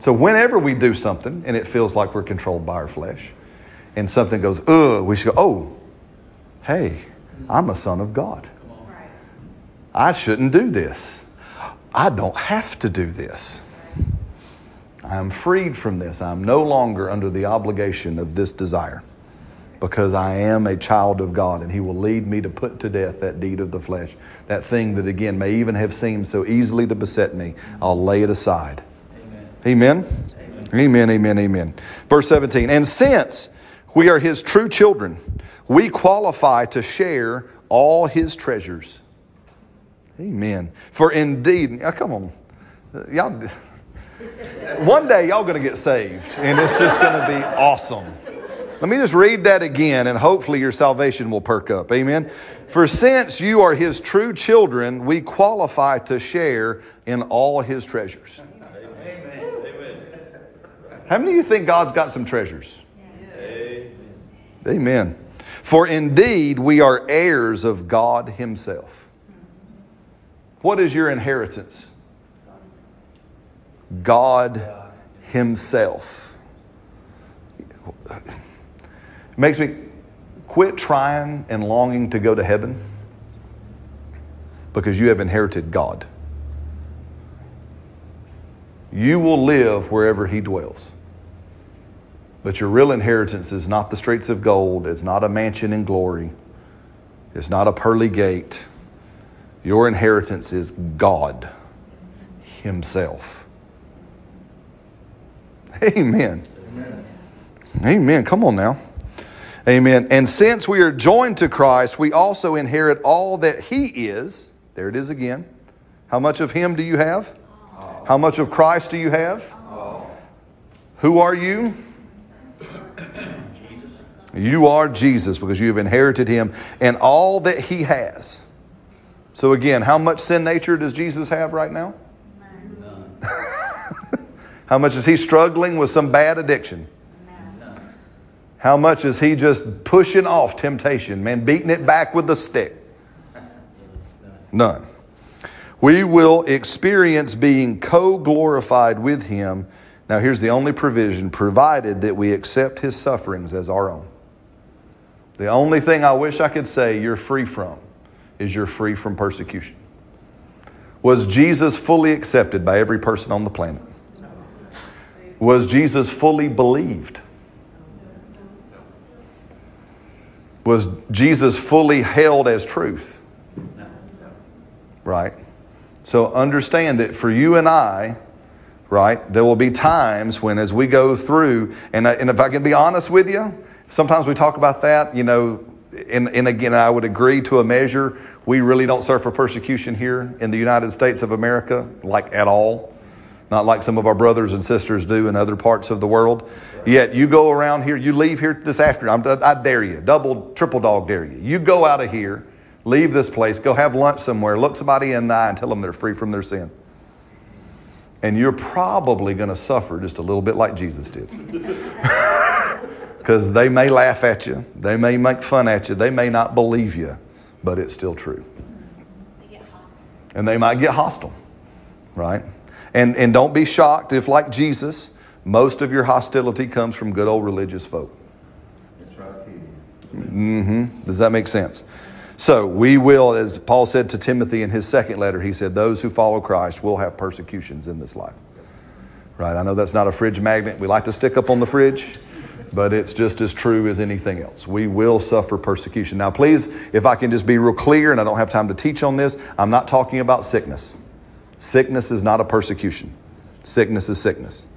So whenever we do something and it feels like we're controlled by our flesh, and something goes, ugh, we should go, oh, hey, I'm a son of God. I shouldn't do this. I don't have to do this. I am freed from this. I'm no longer under the obligation of this desire because I am a child of God and He will lead me to put to death that deed of the flesh. That thing that, again, may even have seemed so easily to beset me, I'll lay it aside Amen? Amen, amen, amen. Verse 17. And since we are his true children, we qualify to share all his treasures. Amen. For indeed, come on, y'all. One day y'all to get saved, and it's just to be awesome. Let me just read that again, and hopefully your salvation will perk up. Amen. For since you are his true children, we qualify to share in all his treasures. How many of you think God's got some treasures? Yes. Amen. For indeed, we are heirs of God Himself. What is your inheritance? God Himself. It makes me quit trying and longing to go to heaven because you have inherited God. You will live wherever He dwells. But your real inheritance is not the streets of gold, it's not a mansion in glory, it's not a pearly gate. Your inheritance is God Himself. Amen. Amen. Amen. Come on now. Amen. And since we are joined to Christ, we also inherit all that He is. There it is again. How much of Him do you have? How much of Christ do you have? Who are you? You are Jesus because you have inherited him and all that he has. So, again, how much sin nature does Jesus have right now? None. how much is he struggling with some bad addiction? None. How much is he just pushing off temptation, man, beating it back with a stick? None. We will experience being co glorified with him. Now, here's the only provision provided that we accept his sufferings as our own. The only thing I wish I could say you're free from is you're free from persecution. Was Jesus fully accepted by every person on the planet? Was Jesus fully believed? Was Jesus fully held as truth? Right? So understand that for you and I, right, there will be times when as we go through, and, and if I can be honest with you, Sometimes we talk about that, you know, and, and again, I would agree to a measure. We really don't suffer persecution here in the United States of America, like at all. Not like some of our brothers and sisters do in other parts of the world. Yet you go around here, you leave here this afternoon. I'm, I dare you, double, triple dog dare you. You go out of here, leave this place, go have lunch somewhere, look somebody in the eye and tell them they're free from their sin. And you're probably going to suffer just a little bit like Jesus did. Because they may laugh at you, they may make fun at you, they may not believe you, but it's still true. And they might get hostile, right? And, and don't be shocked if, like Jesus, most of your hostility comes from good old religious folk. That's right, Mm-hmm. Does that make sense? So we will, as Paul said to Timothy in his second letter, he said, those who follow Christ will have persecutions in this life. Right? I know that's not a fridge magnet we like to stick up on the fridge, but it's just as true as anything else. We will suffer persecution. Now, please, if I can just be real clear, and I don't have time to teach on this, I'm not talking about sickness. Sickness is not a persecution. Sickness is sickness.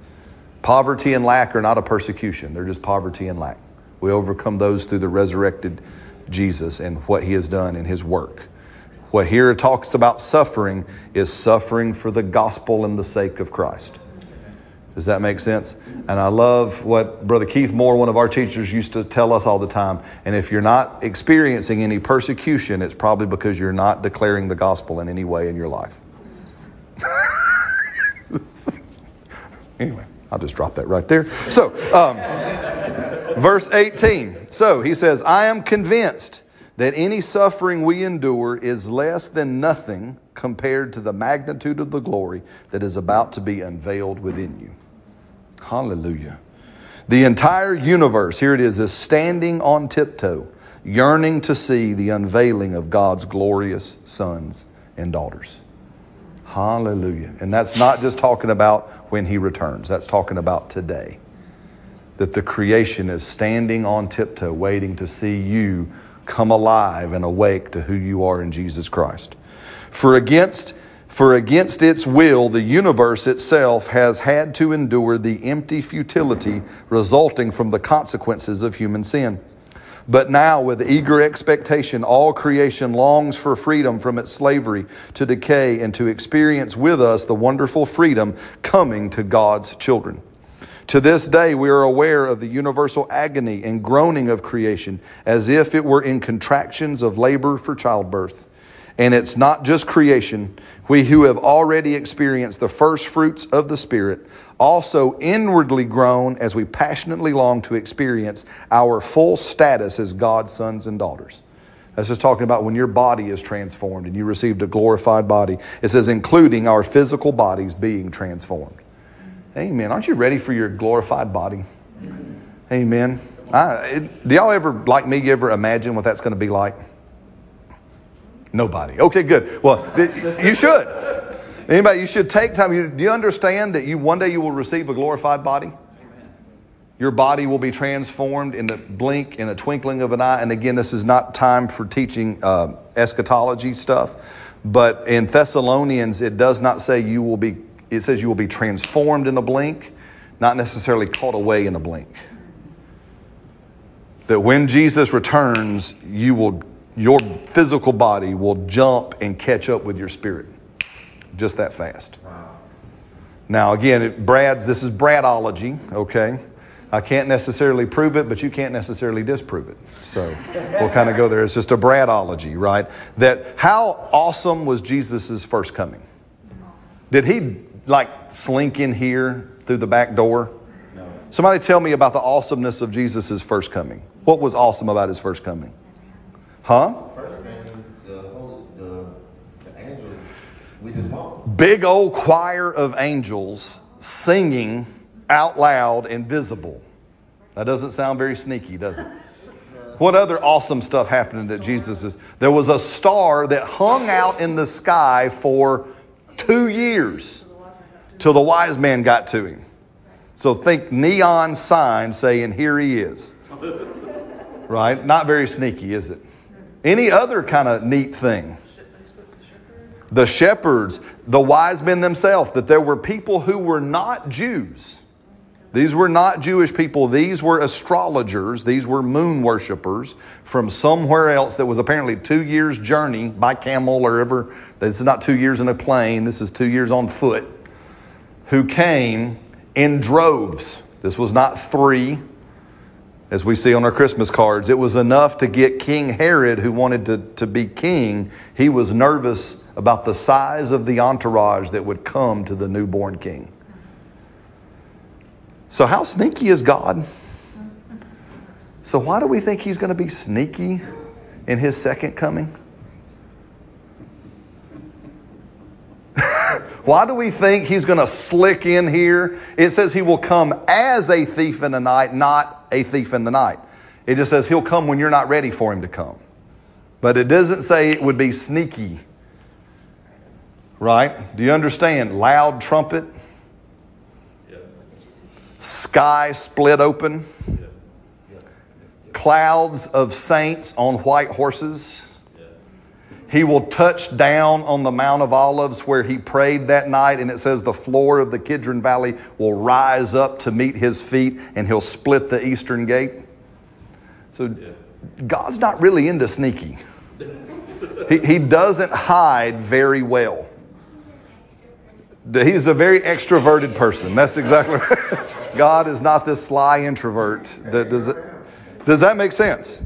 Poverty and lack are not a persecution, they're just poverty and lack. We overcome those through the resurrected Jesus and what he has done in his work. What here talks about suffering is suffering for the gospel and the sake of Christ. Does that make sense? And I love what Brother Keith Moore, one of our teachers, used to tell us all the time. And if you're not experiencing any persecution, it's probably because you're not declaring the gospel in any way in your life. anyway, I'll just drop that right there. So, um, verse 18. So he says, I am convinced that any suffering we endure is less than nothing compared to the magnitude of the glory that is about to be unveiled within you. Hallelujah. The entire universe, here it is, is standing on tiptoe, yearning to see the unveiling of God's glorious sons and daughters. Hallelujah. And that's not just talking about when he returns, that's talking about today. That the creation is standing on tiptoe, waiting to see you come alive and awake to who you are in Jesus Christ. For against for against its will, the universe itself has had to endure the empty futility resulting from the consequences of human sin. But now, with eager expectation, all creation longs for freedom from its slavery to decay and to experience with us the wonderful freedom coming to God's children. To this day, we are aware of the universal agony and groaning of creation as if it were in contractions of labor for childbirth. And it's not just creation. We who have already experienced the first fruits of the Spirit also inwardly groan as we passionately long to experience our full status as God's sons and daughters. That's just talking about when your body is transformed and you received a glorified body. It says, including our physical bodies being transformed. Amen. Aren't you ready for your glorified body? Amen. I, it, do y'all ever, like me, ever imagine what that's going to be like? Nobody. Okay, good. Well, you should. Anybody, you should take time. You, do you understand that you one day you will receive a glorified body? Your body will be transformed in the blink, in the twinkling of an eye. And again, this is not time for teaching uh, eschatology stuff, but in Thessalonians, it does not say you will be. It says you will be transformed in a blink, not necessarily caught away in a blink. That when Jesus returns, you will your physical body will jump and catch up with your spirit just that fast. Wow. Now, again, it, Brad's, this is Bradology, okay? I can't necessarily prove it, but you can't necessarily disprove it. So we'll kind of go there. It's just a Bradology, right? That how awesome was Jesus' first coming? Did he like slink in here through the back door? No. Somebody tell me about the awesomeness of Jesus' first coming. What was awesome about his first coming? Huh? First thing is the, the, the angel we just Big old choir of angels singing out loud and visible. That doesn't sound very sneaky, does it? What other awesome stuff happened that Jesus is? There was a star that hung out in the sky for two years till the wise man got to him. So think neon sign saying, Here he is. Right? Not very sneaky, is it? Any other kind of neat thing? The shepherds, the wise men themselves, that there were people who were not Jews. These were not Jewish people. These were astrologers. These were moon worshippers from somewhere else that was apparently two years' journey by camel or ever. This is not two years in a plane. This is two years on foot. Who came in droves. This was not three as we see on our Christmas cards. It was enough to get King Herod, who wanted to, to be king, he was nervous about the size of the entourage that would come to the newborn king. So, how sneaky is God? So, why do we think he's going to be sneaky in his second coming? Why do we think he's going to slick in here? It says he will come as a thief in the night, not a thief in the night. It just says he'll come when you're not ready for him to come. But it doesn't say it would be sneaky. Right? Do you understand? Loud trumpet, sky split open, clouds of saints on white horses. He will touch down on the Mount of Olives where he prayed that night, and it says the floor of the Kidron Valley will rise up to meet his feet, and he'll split the eastern gate. So God's not really into sneaky. He, he doesn't hide very well. He's a very extroverted person. That's exactly God is not this sly introvert. That, does, does that make sense?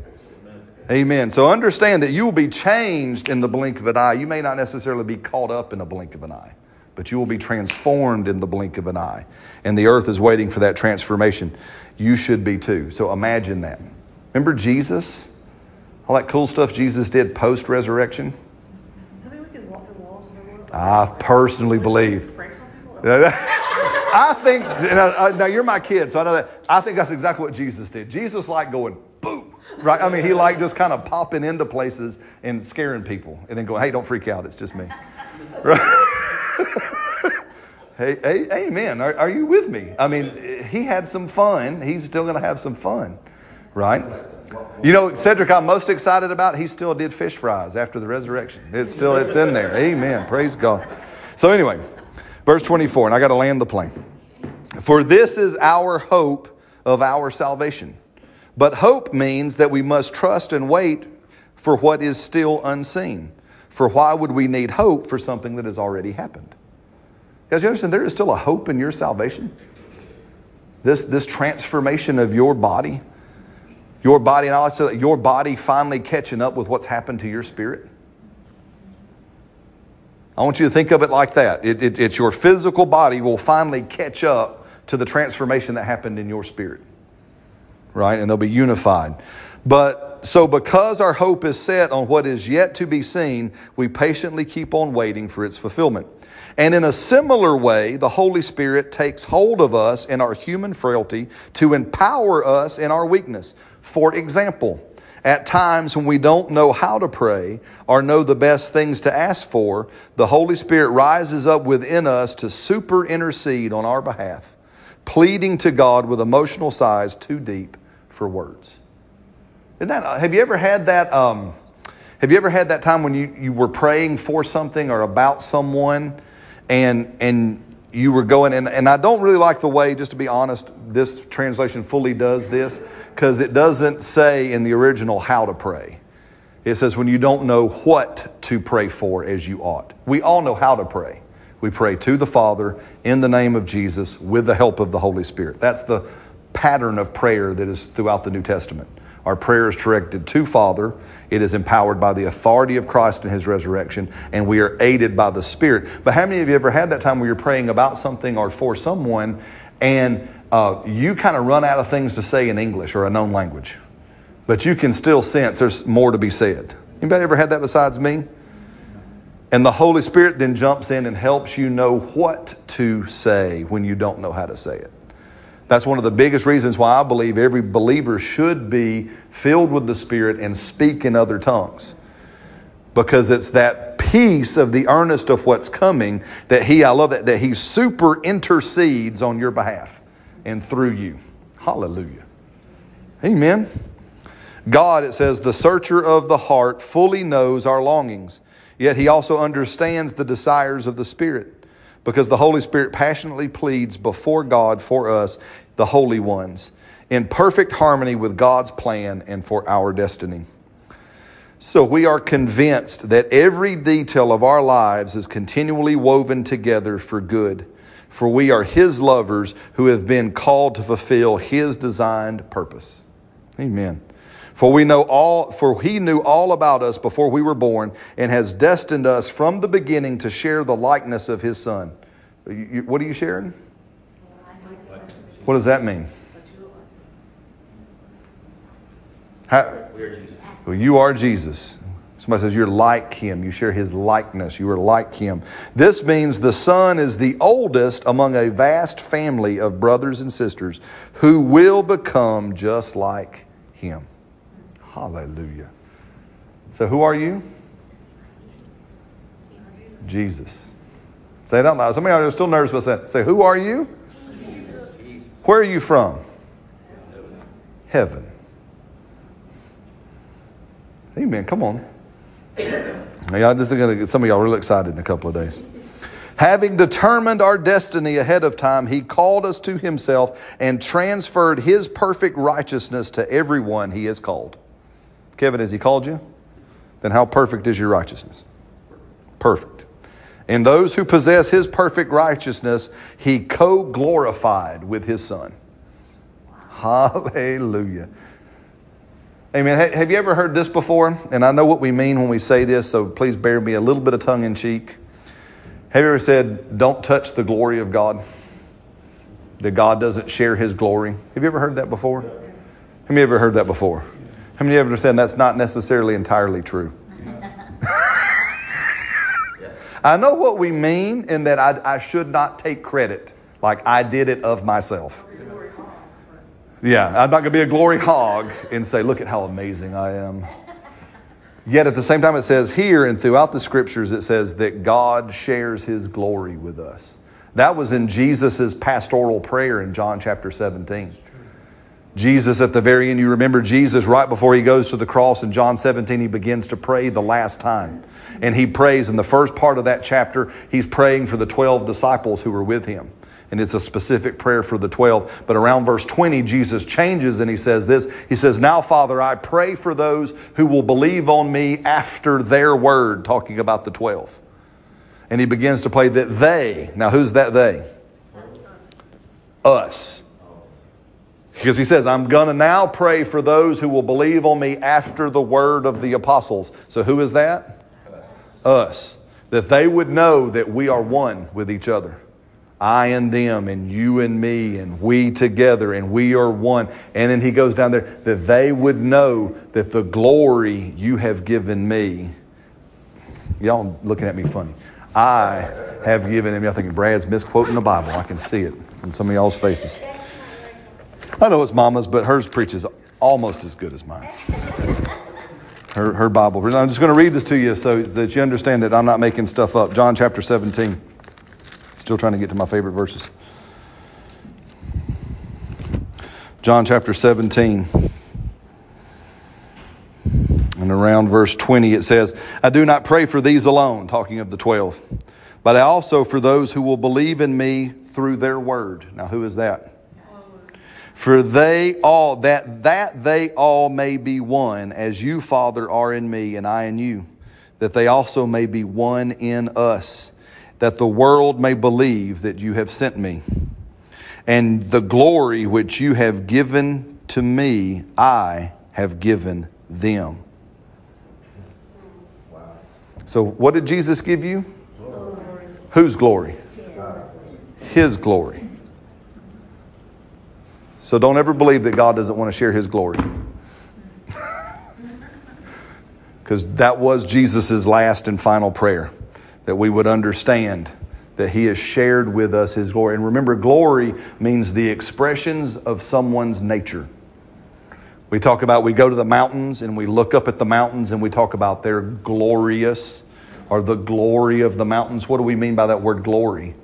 Amen. So understand that you will be changed in the blink of an eye. You may not necessarily be caught up in a blink of an eye, but you will be transformed in the blink of an eye. And the earth is waiting for that transformation. You should be too. So imagine that. Remember Jesus? All that cool stuff Jesus did post resurrection? I personally believe. I think, now, uh, now you're my kid, so I know that. I think that's exactly what Jesus did. Jesus liked going right? I mean, he liked just kind of popping into places and scaring people and then going, hey, don't freak out, it's just me. Right? hey, hey, amen. Are, are you with me? I mean, he had some fun. He's still going to have some fun, right? You know, Cedric, I'm most excited about. He still did fish fries after the resurrection. It's still, it's in there. Amen. Praise God. So anyway, verse 24, and I got to land the plane. For this is our hope of our salvation. But hope means that we must trust and wait for what is still unseen. For why would we need hope for something that has already happened? Guys, you understand there is still a hope in your salvation? This, this transformation of your body, your body, and I like to say your body finally catching up with what's happened to your spirit. I want you to think of it like that. It, it, it's your physical body will finally catch up to the transformation that happened in your spirit, right? And they'll be unified. But so, because our hope is set on what is yet to be seen, we patiently keep on waiting for its fulfillment. And in a similar way, the Holy Spirit takes hold of us in our human frailty to empower us in our weakness. For example, at times when we don't know how to pray or know the best things to ask for, the Holy Spirit rises up within us to super intercede on our behalf, pleading to God with emotional sighs too deep for words. Isn't that, have you ever had that? Um, have you ever had that time when you, you were praying for something or about someone and, and you were going, and, and I don't really like the way, just to be honest, this translation fully does this because it doesn't say in the original how to pray. It says when you don't know what to pray for as you ought. We all know how to pray. We pray to the Father in the name of Jesus with the help of the Holy Spirit. That's the pattern of prayer that is throughout the New Testament. Our prayer is directed to Father. It is empowered by the authority of Christ and His resurrection, and we are aided by the Spirit. But how many of you ever had that time where you're praying about something or for someone, and uh, you kind of run out of things to say in English or a known language, but you can still sense there's more to be said? Anybody ever had that besides me? And the Holy Spirit then jumps in and helps you know what to say when you don't know how to say it. That's one of the biggest reasons why I believe every believer should be filled with the Spirit and speak in other tongues. Because it's that piece of the earnest of what's coming that He, I love that, that He super intercedes on your behalf and through you. Hallelujah. Amen. God, it says, the searcher of the heart fully knows our longings, yet He also understands the desires of the Spirit because the Holy Spirit passionately pleads before God for us, the holy ones, in perfect harmony with God's plan and for our destiny. So we are convinced that every detail of our lives is continually woven together for good, for we are His lovers who have been called to fulfill His designed purpose. Amen. For we know all for he knew all about us before we were born and has destined us from the beginning to share the likeness of his son. You- what are you sharing? What does that mean? How, well, you are Jesus. Somebody says you're like him. You share his likeness. You are like him. This means the son is the oldest among a vast family of brothers and sisters who will become just like him. Hallelujah. So, who are you? Jesus. Say it out loud. Some of y'all are still nervous about that. Say, who are you? Where are you from? Heaven. Amen. Come on. Yeah, this is going to get some of y'all really excited in a couple of days. Having determined our destiny ahead of time, he called us to himself and transferred his perfect righteousness to everyone he has called. Kevin, has he called you? Then how perfect is your righteousness? Perfect. And those who possess his perfect righteousness, he co glorified with his son. Hallelujah. Amen. Have you ever heard this before? And I know what we mean when we say this, so please bear me a little bit of tongue in cheek. Have you ever said, don't touch the glory of God? That God doesn't share his glory? Have you ever heard that before? Have you ever heard that before? How many of you ever said that's not necessarily entirely true? I know what we mean in that I, I should not take credit, like I did it of myself. Yeah, I'm not going to be a glory hog and say, look at how amazing I am. Yet at the same time, it says here and throughout the scriptures, it says that God shares his glory with us. That was in Jesus' pastoral prayer in John chapter 17. Jesus at the very end, you remember Jesus right before he goes to the cross in John 17, he begins to pray the last time. And he prays in the first part of that chapter, he's praying for the 12 disciples who were with him. And it's a specific prayer for the 12. But around verse 20, Jesus changes and he says this He says, Now, Father, I pray for those who will believe on me after their word, talking about the 12. And he begins to play that they, now who's that they? Us. Because he says, I'm going to now pray for those who will believe on me after the word of the apostles. So who is that? Us. That they would know that we are one with each other. I and them, and you and me, and we together, and we are one. And then he goes down there that they would know that the glory you have given me. Y'all looking at me funny. I have given them. Y'all thinking Brad's misquoting the Bible. I can see it from some of y'all's faces. I know it's mama's, but hers preaches almost as good as mine. Her, her Bible. I'm just going to read this to you so that you understand that I'm not making stuff up. John chapter 17. Still trying to get to my favorite verses. John chapter 17. And around verse 20, it says, I do not pray for these alone, talking of the 12, but I also for those who will believe in me through their word. Now, who is that? For they all, that, that they all may be one, as you, Father, are in me, and I in you, that they also may be one in us, that the world may believe that you have sent me. And the glory which you have given to me, I have given them. So, what did Jesus give you? Glory. Whose glory? His glory. So, don't ever believe that God doesn't want to share His glory. Because that was Jesus' last and final prayer, that we would understand that He has shared with us His glory. And remember, glory means the expressions of someone's nature. We talk about, we go to the mountains and we look up at the mountains and we talk about they're glorious or the glory of the mountains. What do we mean by that word glory?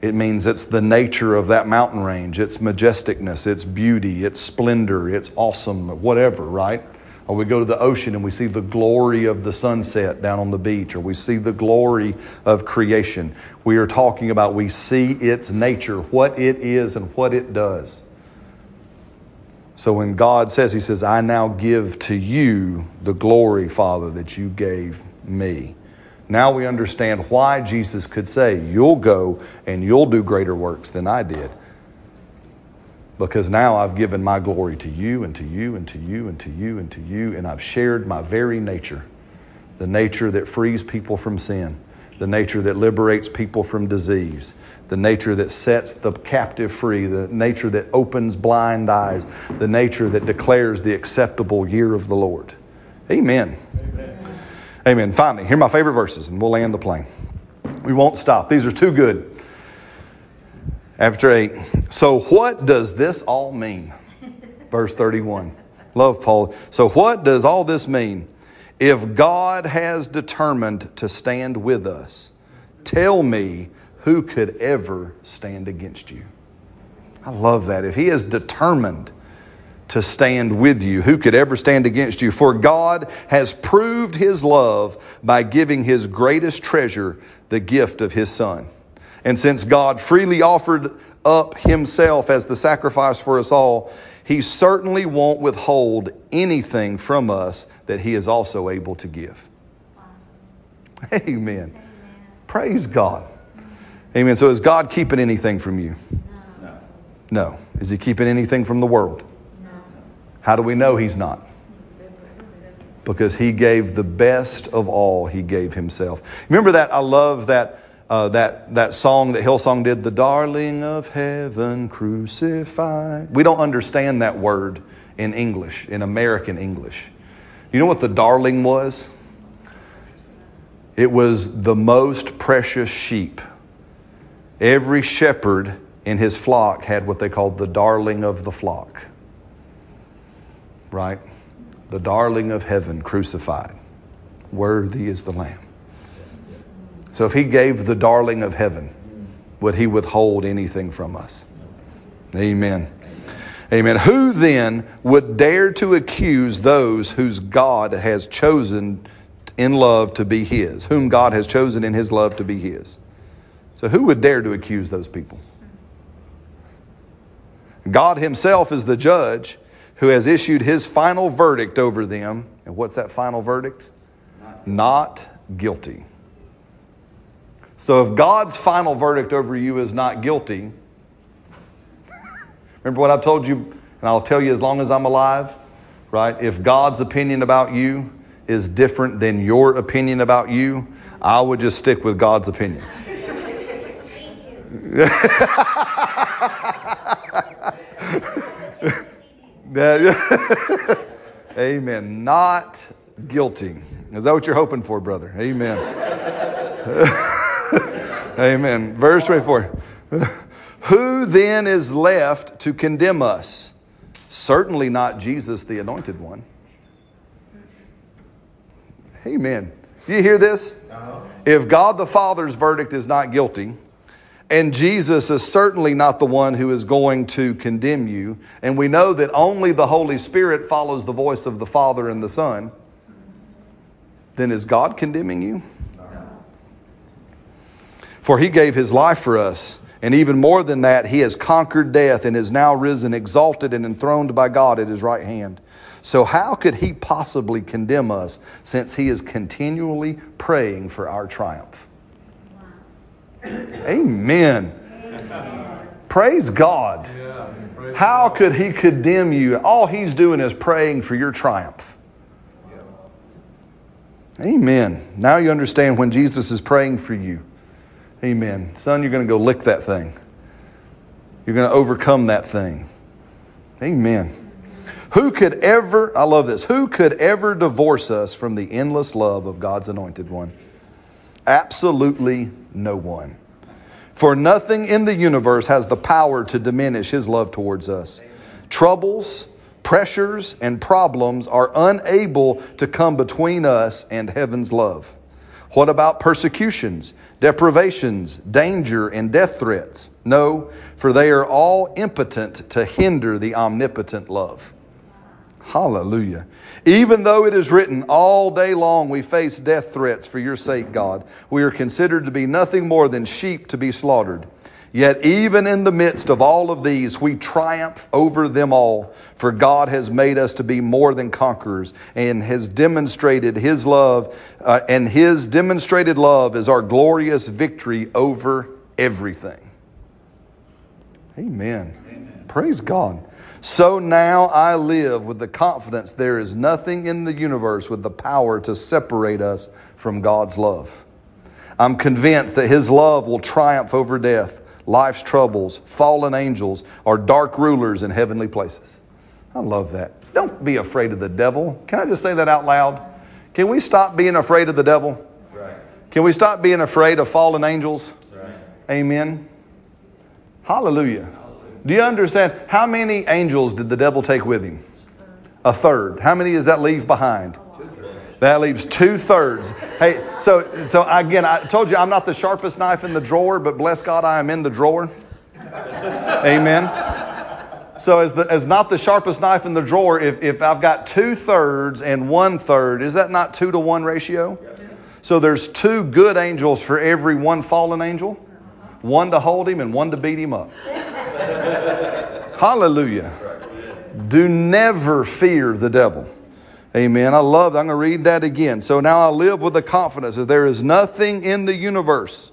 It means it's the nature of that mountain range, its majesticness, its beauty, its splendor, its awesome, whatever, right? Or we go to the ocean and we see the glory of the sunset down on the beach, or we see the glory of creation. We are talking about we see its nature, what it is and what it does. So when God says, He says, I now give to you the glory, Father, that you gave me. Now we understand why Jesus could say, You'll go and you'll do greater works than I did. because now I've given my glory to you and to you and to you and to you and to you, and I've shared my very nature the nature that frees people from sin, the nature that liberates people from disease, the nature that sets the captive free, the nature that opens blind eyes, the nature that declares the acceptable year of the Lord. Amen. Amen. Amen. Finally, here are my favorite verses, and we'll land the plane. We won't stop. These are too good. After 8. So, what does this all mean? Verse 31. Love Paul. So, what does all this mean? If God has determined to stand with us, tell me who could ever stand against you? I love that. If He has determined to stand with you, who could ever stand against you? For God has proved His love by giving His greatest treasure, the gift of His Son. And since God freely offered up Himself as the sacrifice for us all, he certainly won't withhold anything from us that He is also able to give. Amen. Amen. Praise God. Amen. So, is God keeping anything from you? No. No. Is He keeping anything from the world? How do we know He's not? Because He gave the best of all, He gave Himself. Remember that? I love that uh, that, that song that Hillsong did, the darling of heaven crucified. We don't understand that word in English, in American English. You know what the darling was? It was the most precious sheep. Every shepherd in his flock had what they called the darling of the flock. Right? The darling of heaven crucified. Worthy is the Lamb. So if he gave the darling of heaven, would he withhold anything from us? Amen. Amen. Who then would dare to accuse those whose God has chosen in love to be his, whom God has chosen in his love to be his? So who would dare to accuse those people? God himself is the judge who has issued his final verdict over them. And what's that final verdict? Not guilty. So if God's final verdict over you is not guilty, remember what I've told you, and I'll tell you as long as I'm alive, right? If God's opinion about you is different than your opinion about you, I would just stick with God's opinion. Amen. Not guilty. Is that what you're hoping for, brother? Amen. Amen. Verse 24. Who then is left to condemn us? Certainly not Jesus, the anointed one. Amen. Do you hear this? Uh-huh. If God the Father's verdict is not guilty, and Jesus is certainly not the one who is going to condemn you, and we know that only the Holy Spirit follows the voice of the Father and the Son, then is God condemning you? For he gave his life for us. And even more than that, he has conquered death and is now risen, exalted, and enthroned by God at his right hand. So, how could he possibly condemn us since he is continually praying for our triumph? Amen. Praise God. How could he condemn you? All he's doing is praying for your triumph. Amen. Now you understand when Jesus is praying for you. Amen. Son, you're going to go lick that thing. You're going to overcome that thing. Amen. Who could ever, I love this, who could ever divorce us from the endless love of God's anointed one? Absolutely no one. For nothing in the universe has the power to diminish his love towards us. Troubles, pressures, and problems are unable to come between us and heaven's love. What about persecutions, deprivations, danger, and death threats? No, for they are all impotent to hinder the omnipotent love. Hallelujah. Even though it is written, all day long we face death threats for your sake, God, we are considered to be nothing more than sheep to be slaughtered. Yet, even in the midst of all of these, we triumph over them all, for God has made us to be more than conquerors and has demonstrated His love, uh, and His demonstrated love is our glorious victory over everything. Amen. Amen. Praise God. So now I live with the confidence there is nothing in the universe with the power to separate us from God's love. I'm convinced that His love will triumph over death, life's troubles, fallen angels, or dark rulers in heavenly places. I love that. Don't be afraid of the devil. Can I just say that out loud? Can we stop being afraid of the devil? Right, Can we stop being afraid of fallen angels? right. Amen. Hallelujah. Do you understand? How many angels did the devil take with him? A third. How many does that leave behind? That leaves two thirds. Hey, so so again, I told you I'm not the sharpest knife in the drawer, but bless God, I am in the drawer. Amen. So as the, as not the sharpest knife in the drawer, if, if I've got two thirds and one third, is that not two to one ratio? So there's two good angels for every one fallen angel, one to hold him and one to beat him up. Hallelujah. Do never fear the devil. Amen. I love that. I'm going to read that again. So now I live with the confidence that there is nothing in the universe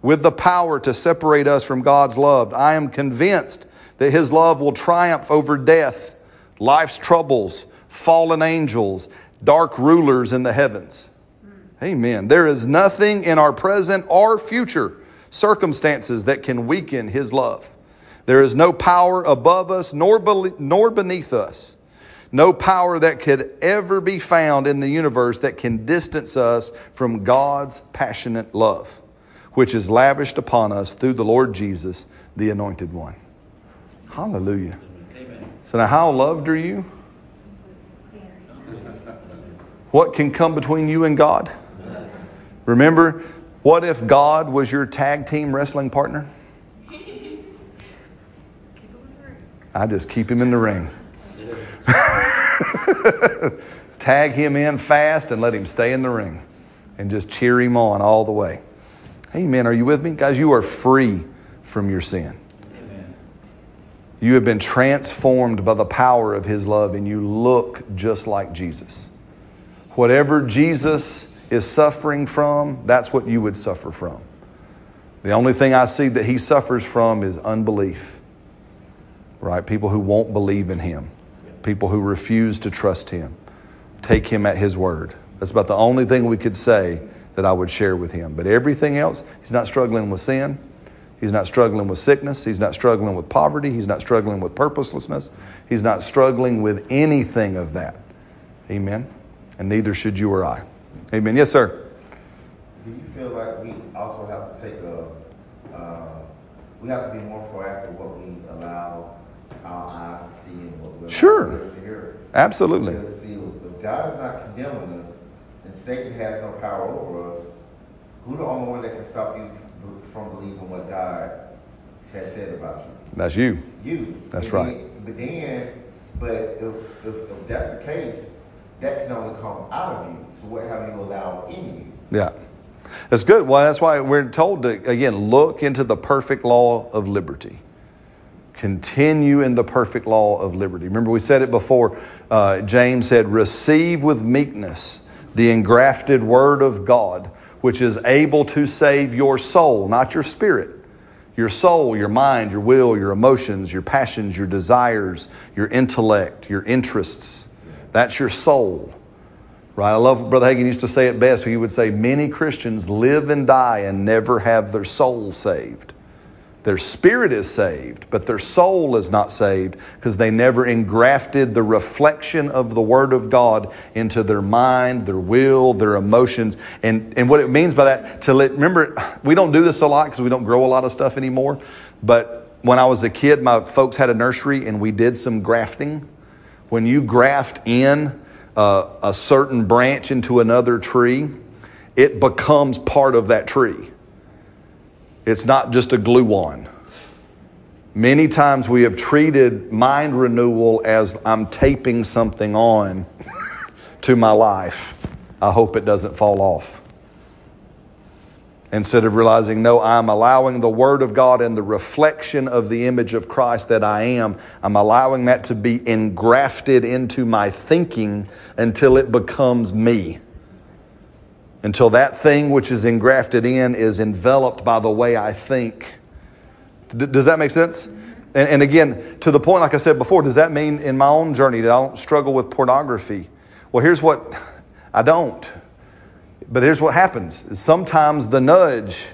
with the power to separate us from God's love. I am convinced that his love will triumph over death, life's troubles, fallen angels, dark rulers in the heavens. Amen. There is nothing in our present or future circumstances that can weaken his love. There is no power above us nor, bele- nor beneath us. No power that could ever be found in the universe that can distance us from God's passionate love, which is lavished upon us through the Lord Jesus, the Anointed One. Hallelujah. So, now how loved are you? What can come between you and God? Remember, what if God was your tag team wrestling partner? I just keep him in the ring. Tag him in fast and let him stay in the ring and just cheer him on all the way. Amen. Are you with me? Guys, you are free from your sin. You have been transformed by the power of his love and you look just like Jesus. Whatever Jesus is suffering from, that's what you would suffer from. The only thing I see that he suffers from is unbelief. Right? People who won't believe in him, people who refuse to trust him, take him at his word. That's about the only thing we could say that I would share with him. But everything else, he's not struggling with sin. He's not struggling with sickness. He's not struggling with poverty. He's not struggling with purposelessness. He's not struggling with anything of that. Amen. And neither should you or I. Amen. Yes, sir. Do you feel like we also have to take a, uh, we have to be more proactive what we allow our eyes to see and what we allow Sure. to hear? Absolutely. Because see, if God is not condemning us and Satan has no power over us, who the only one that can stop you from believing what God has said about you? That's you. You. That's And right. then- But then, but if, if, if that's the case, that can only come out of you. So what have you allowed in you? Yeah. That's good. Well, that's why we're told to, again, look into the perfect law of liberty. Continue in the perfect law of liberty. Remember, we said it before. Uh, James said, Receive with meekness the engrafted word of God, which is able to save your soul, not your spirit. Your soul, your mind, your will, your emotions, your passions, your desires, your intellect, your interests. That's your soul. Right? I love Brother Hagin used to say it best. He would say, Many Christians live and die and never have their soul saved. Their spirit is saved, but their soul is not saved because they never engrafted the reflection of the Word of God into their mind, their will, their emotions. And, and what it means by that, to let, remember, we don't do this a lot because we don't grow a lot of stuff anymore. But when I was a kid, my folks had a nursery and we did some grafting. When you graft in uh, a certain branch into another tree, it becomes part of that tree. It's not just a glue on. Many times we have treated mind renewal as I'm taping something on to my life. I hope it doesn't fall off. Instead of realizing, no, I'm allowing the Word of God and the reflection of the image of Christ that I am, I'm allowing that to be engrafted into my thinking until it becomes me until that thing which is engrafted in is enveloped by the way I think. D- does that make sense? And, and again, to the point, like I said before, does that mean in my own journey that I don't struggle with pornography? Well, here's what I don't. But here's what happens sometimes the nudge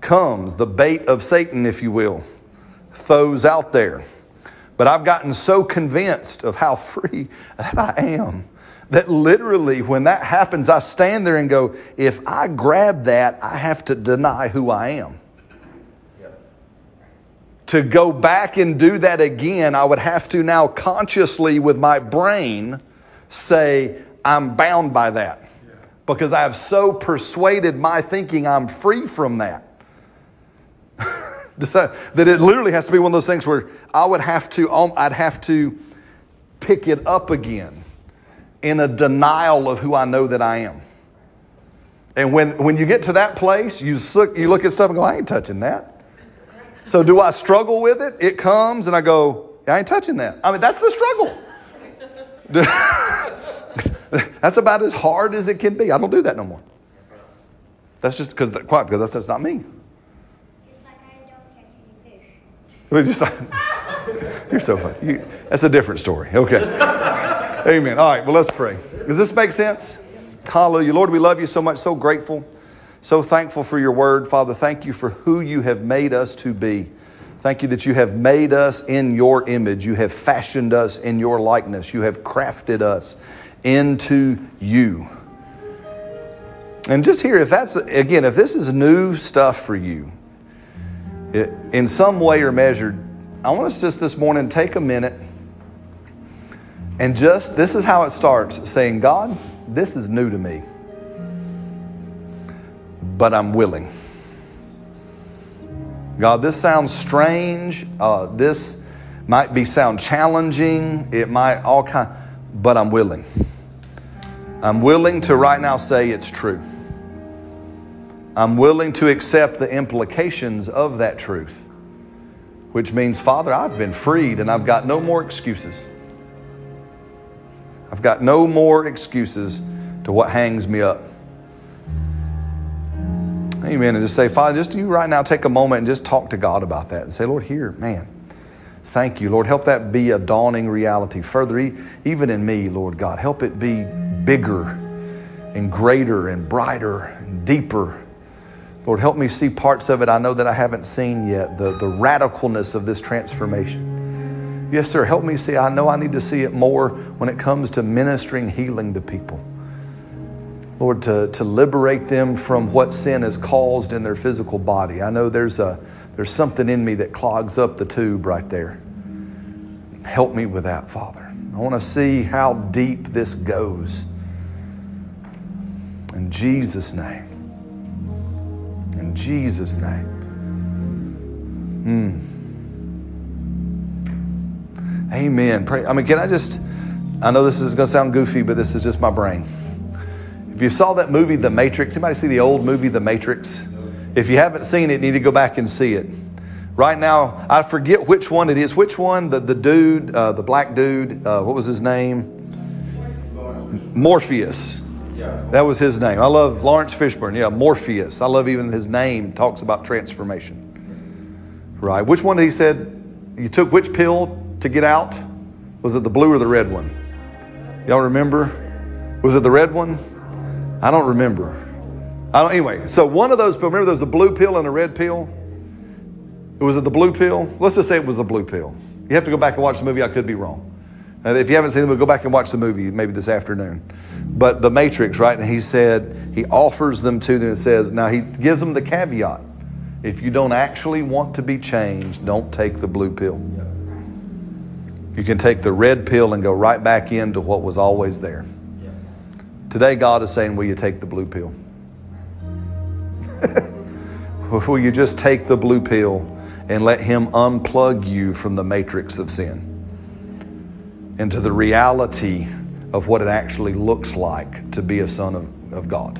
comes, the bait of Satan, if you will, throws out there. But I've gotten so convinced of how free that I am that literally when that happens, I stand there and go, if I grab that, I have to deny who I am. To go back and do that again, I would have to now consciously, with my brain, say, I'm bound by that. Because I have so persuaded my thinking I'm free from that. that it literally has to be one of those things where I would have to, um, I'd have to pick it up again in a denial of who I know that I am. And when, when you get to that place, you look, you look at stuff and go, I ain't touching that. So do I struggle with it? It comes and I go, I ain't touching that. I mean, that's the struggle. that's about as hard as it can be. I don't do that no more. That's just because, because that's, not me. Just like I don't any fish. Just like, you're so funny. You, that's a different story. Okay. Amen. All right, well, let's pray. Does this make sense? Hallelujah. Lord, we love you so much, so grateful, so thankful for your word. Father, thank you for who you have made us to be. Thank you that you have made us in your image. You have fashioned us in your likeness. You have crafted us into you. And just here, if that's, again, if this is new stuff for you, it, in some way or measure, I want us just this morning take a minute and just, this is how it starts saying, God, this is new to me, but I'm willing. God, this sounds strange. Uh, this might be sound challenging. It might all kind, but I'm willing. I'm willing to right now say it's true. I'm willing to accept the implications of that truth, which means, Father, I've been freed and I've got no more excuses. I've got no more excuses to what hangs me up. Amen. And just say, Father, just you right now take a moment and just talk to God about that and say, Lord, here, man, thank you. Lord, help that be a dawning reality. Further, even in me, Lord God, help it be bigger and greater and brighter and deeper. Lord, help me see parts of it I know that I haven't seen yet, the, the radicalness of this transformation. Yes, sir. Help me see. I know I need to see it more when it comes to ministering healing to people. Lord, to, to liberate them from what sin has caused in their physical body. I know there's, a, there's something in me that clogs up the tube right there. Help me with that, Father. I want to see how deep this goes. In Jesus' name. In Jesus' name. Hmm. Amen. Pray. I mean, can I just, I know this is going to sound goofy, but this is just my brain. If you saw that movie, The Matrix, anybody see the old movie, The Matrix? If you haven't seen it, you need to go back and see it. Right now, I forget which one it is. Which one? The, the dude, uh, the black dude, uh, what was his name? Morpheus. That was his name. I love Laurence Fishburne. Yeah, Morpheus. I love even his name talks about transformation. Right. Which one did he said? You took which pill to get out? Was it the blue or the red one? Y'all remember? Was it the red one? I don't remember. I don't, anyway, so one of those remember there was a blue pill and a red pill? It Was it the blue pill? Let's just say it was the blue pill. You have to go back and watch the movie. I could be wrong. And if you haven't seen movie, go back and watch the movie maybe this afternoon. But the Matrix, right? And he said, he offers them to them and says, now he gives them the caveat. If you don't actually want to be changed, don't take the blue pill. You can take the red pill and go right back into what was always there. Today, God is saying, Will you take the blue pill? Will you just take the blue pill and let Him unplug you from the matrix of sin into the reality of what it actually looks like to be a son of, of God?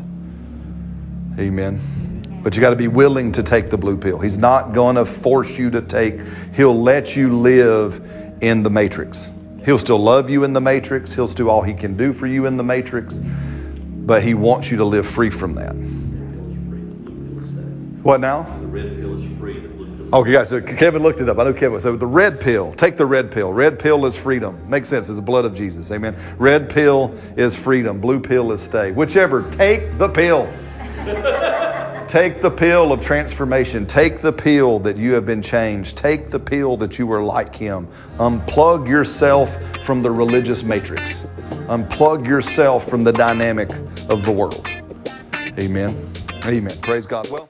Amen. But you got to be willing to take the blue pill. He's not going to force you to take, He'll let you live in the matrix. He'll still love you in the matrix. He'll do all he can do for you in the matrix. But he wants you to live free from that. What now? The red pill is free, the blue pill Okay, oh, guys, so Kevin looked it up. I know Kevin. So the red pill, take the red pill. Red pill is freedom. Makes sense. It's the blood of Jesus. Amen. Red pill is freedom. Blue pill is stay. Whichever, take the pill. take the pill of transformation. Take the pill that you have been changed. Take the pill that you are like Him. Unplug yourself from the religious matrix. Unplug yourself from the dynamic of the world. Amen. Amen. Praise God. Well,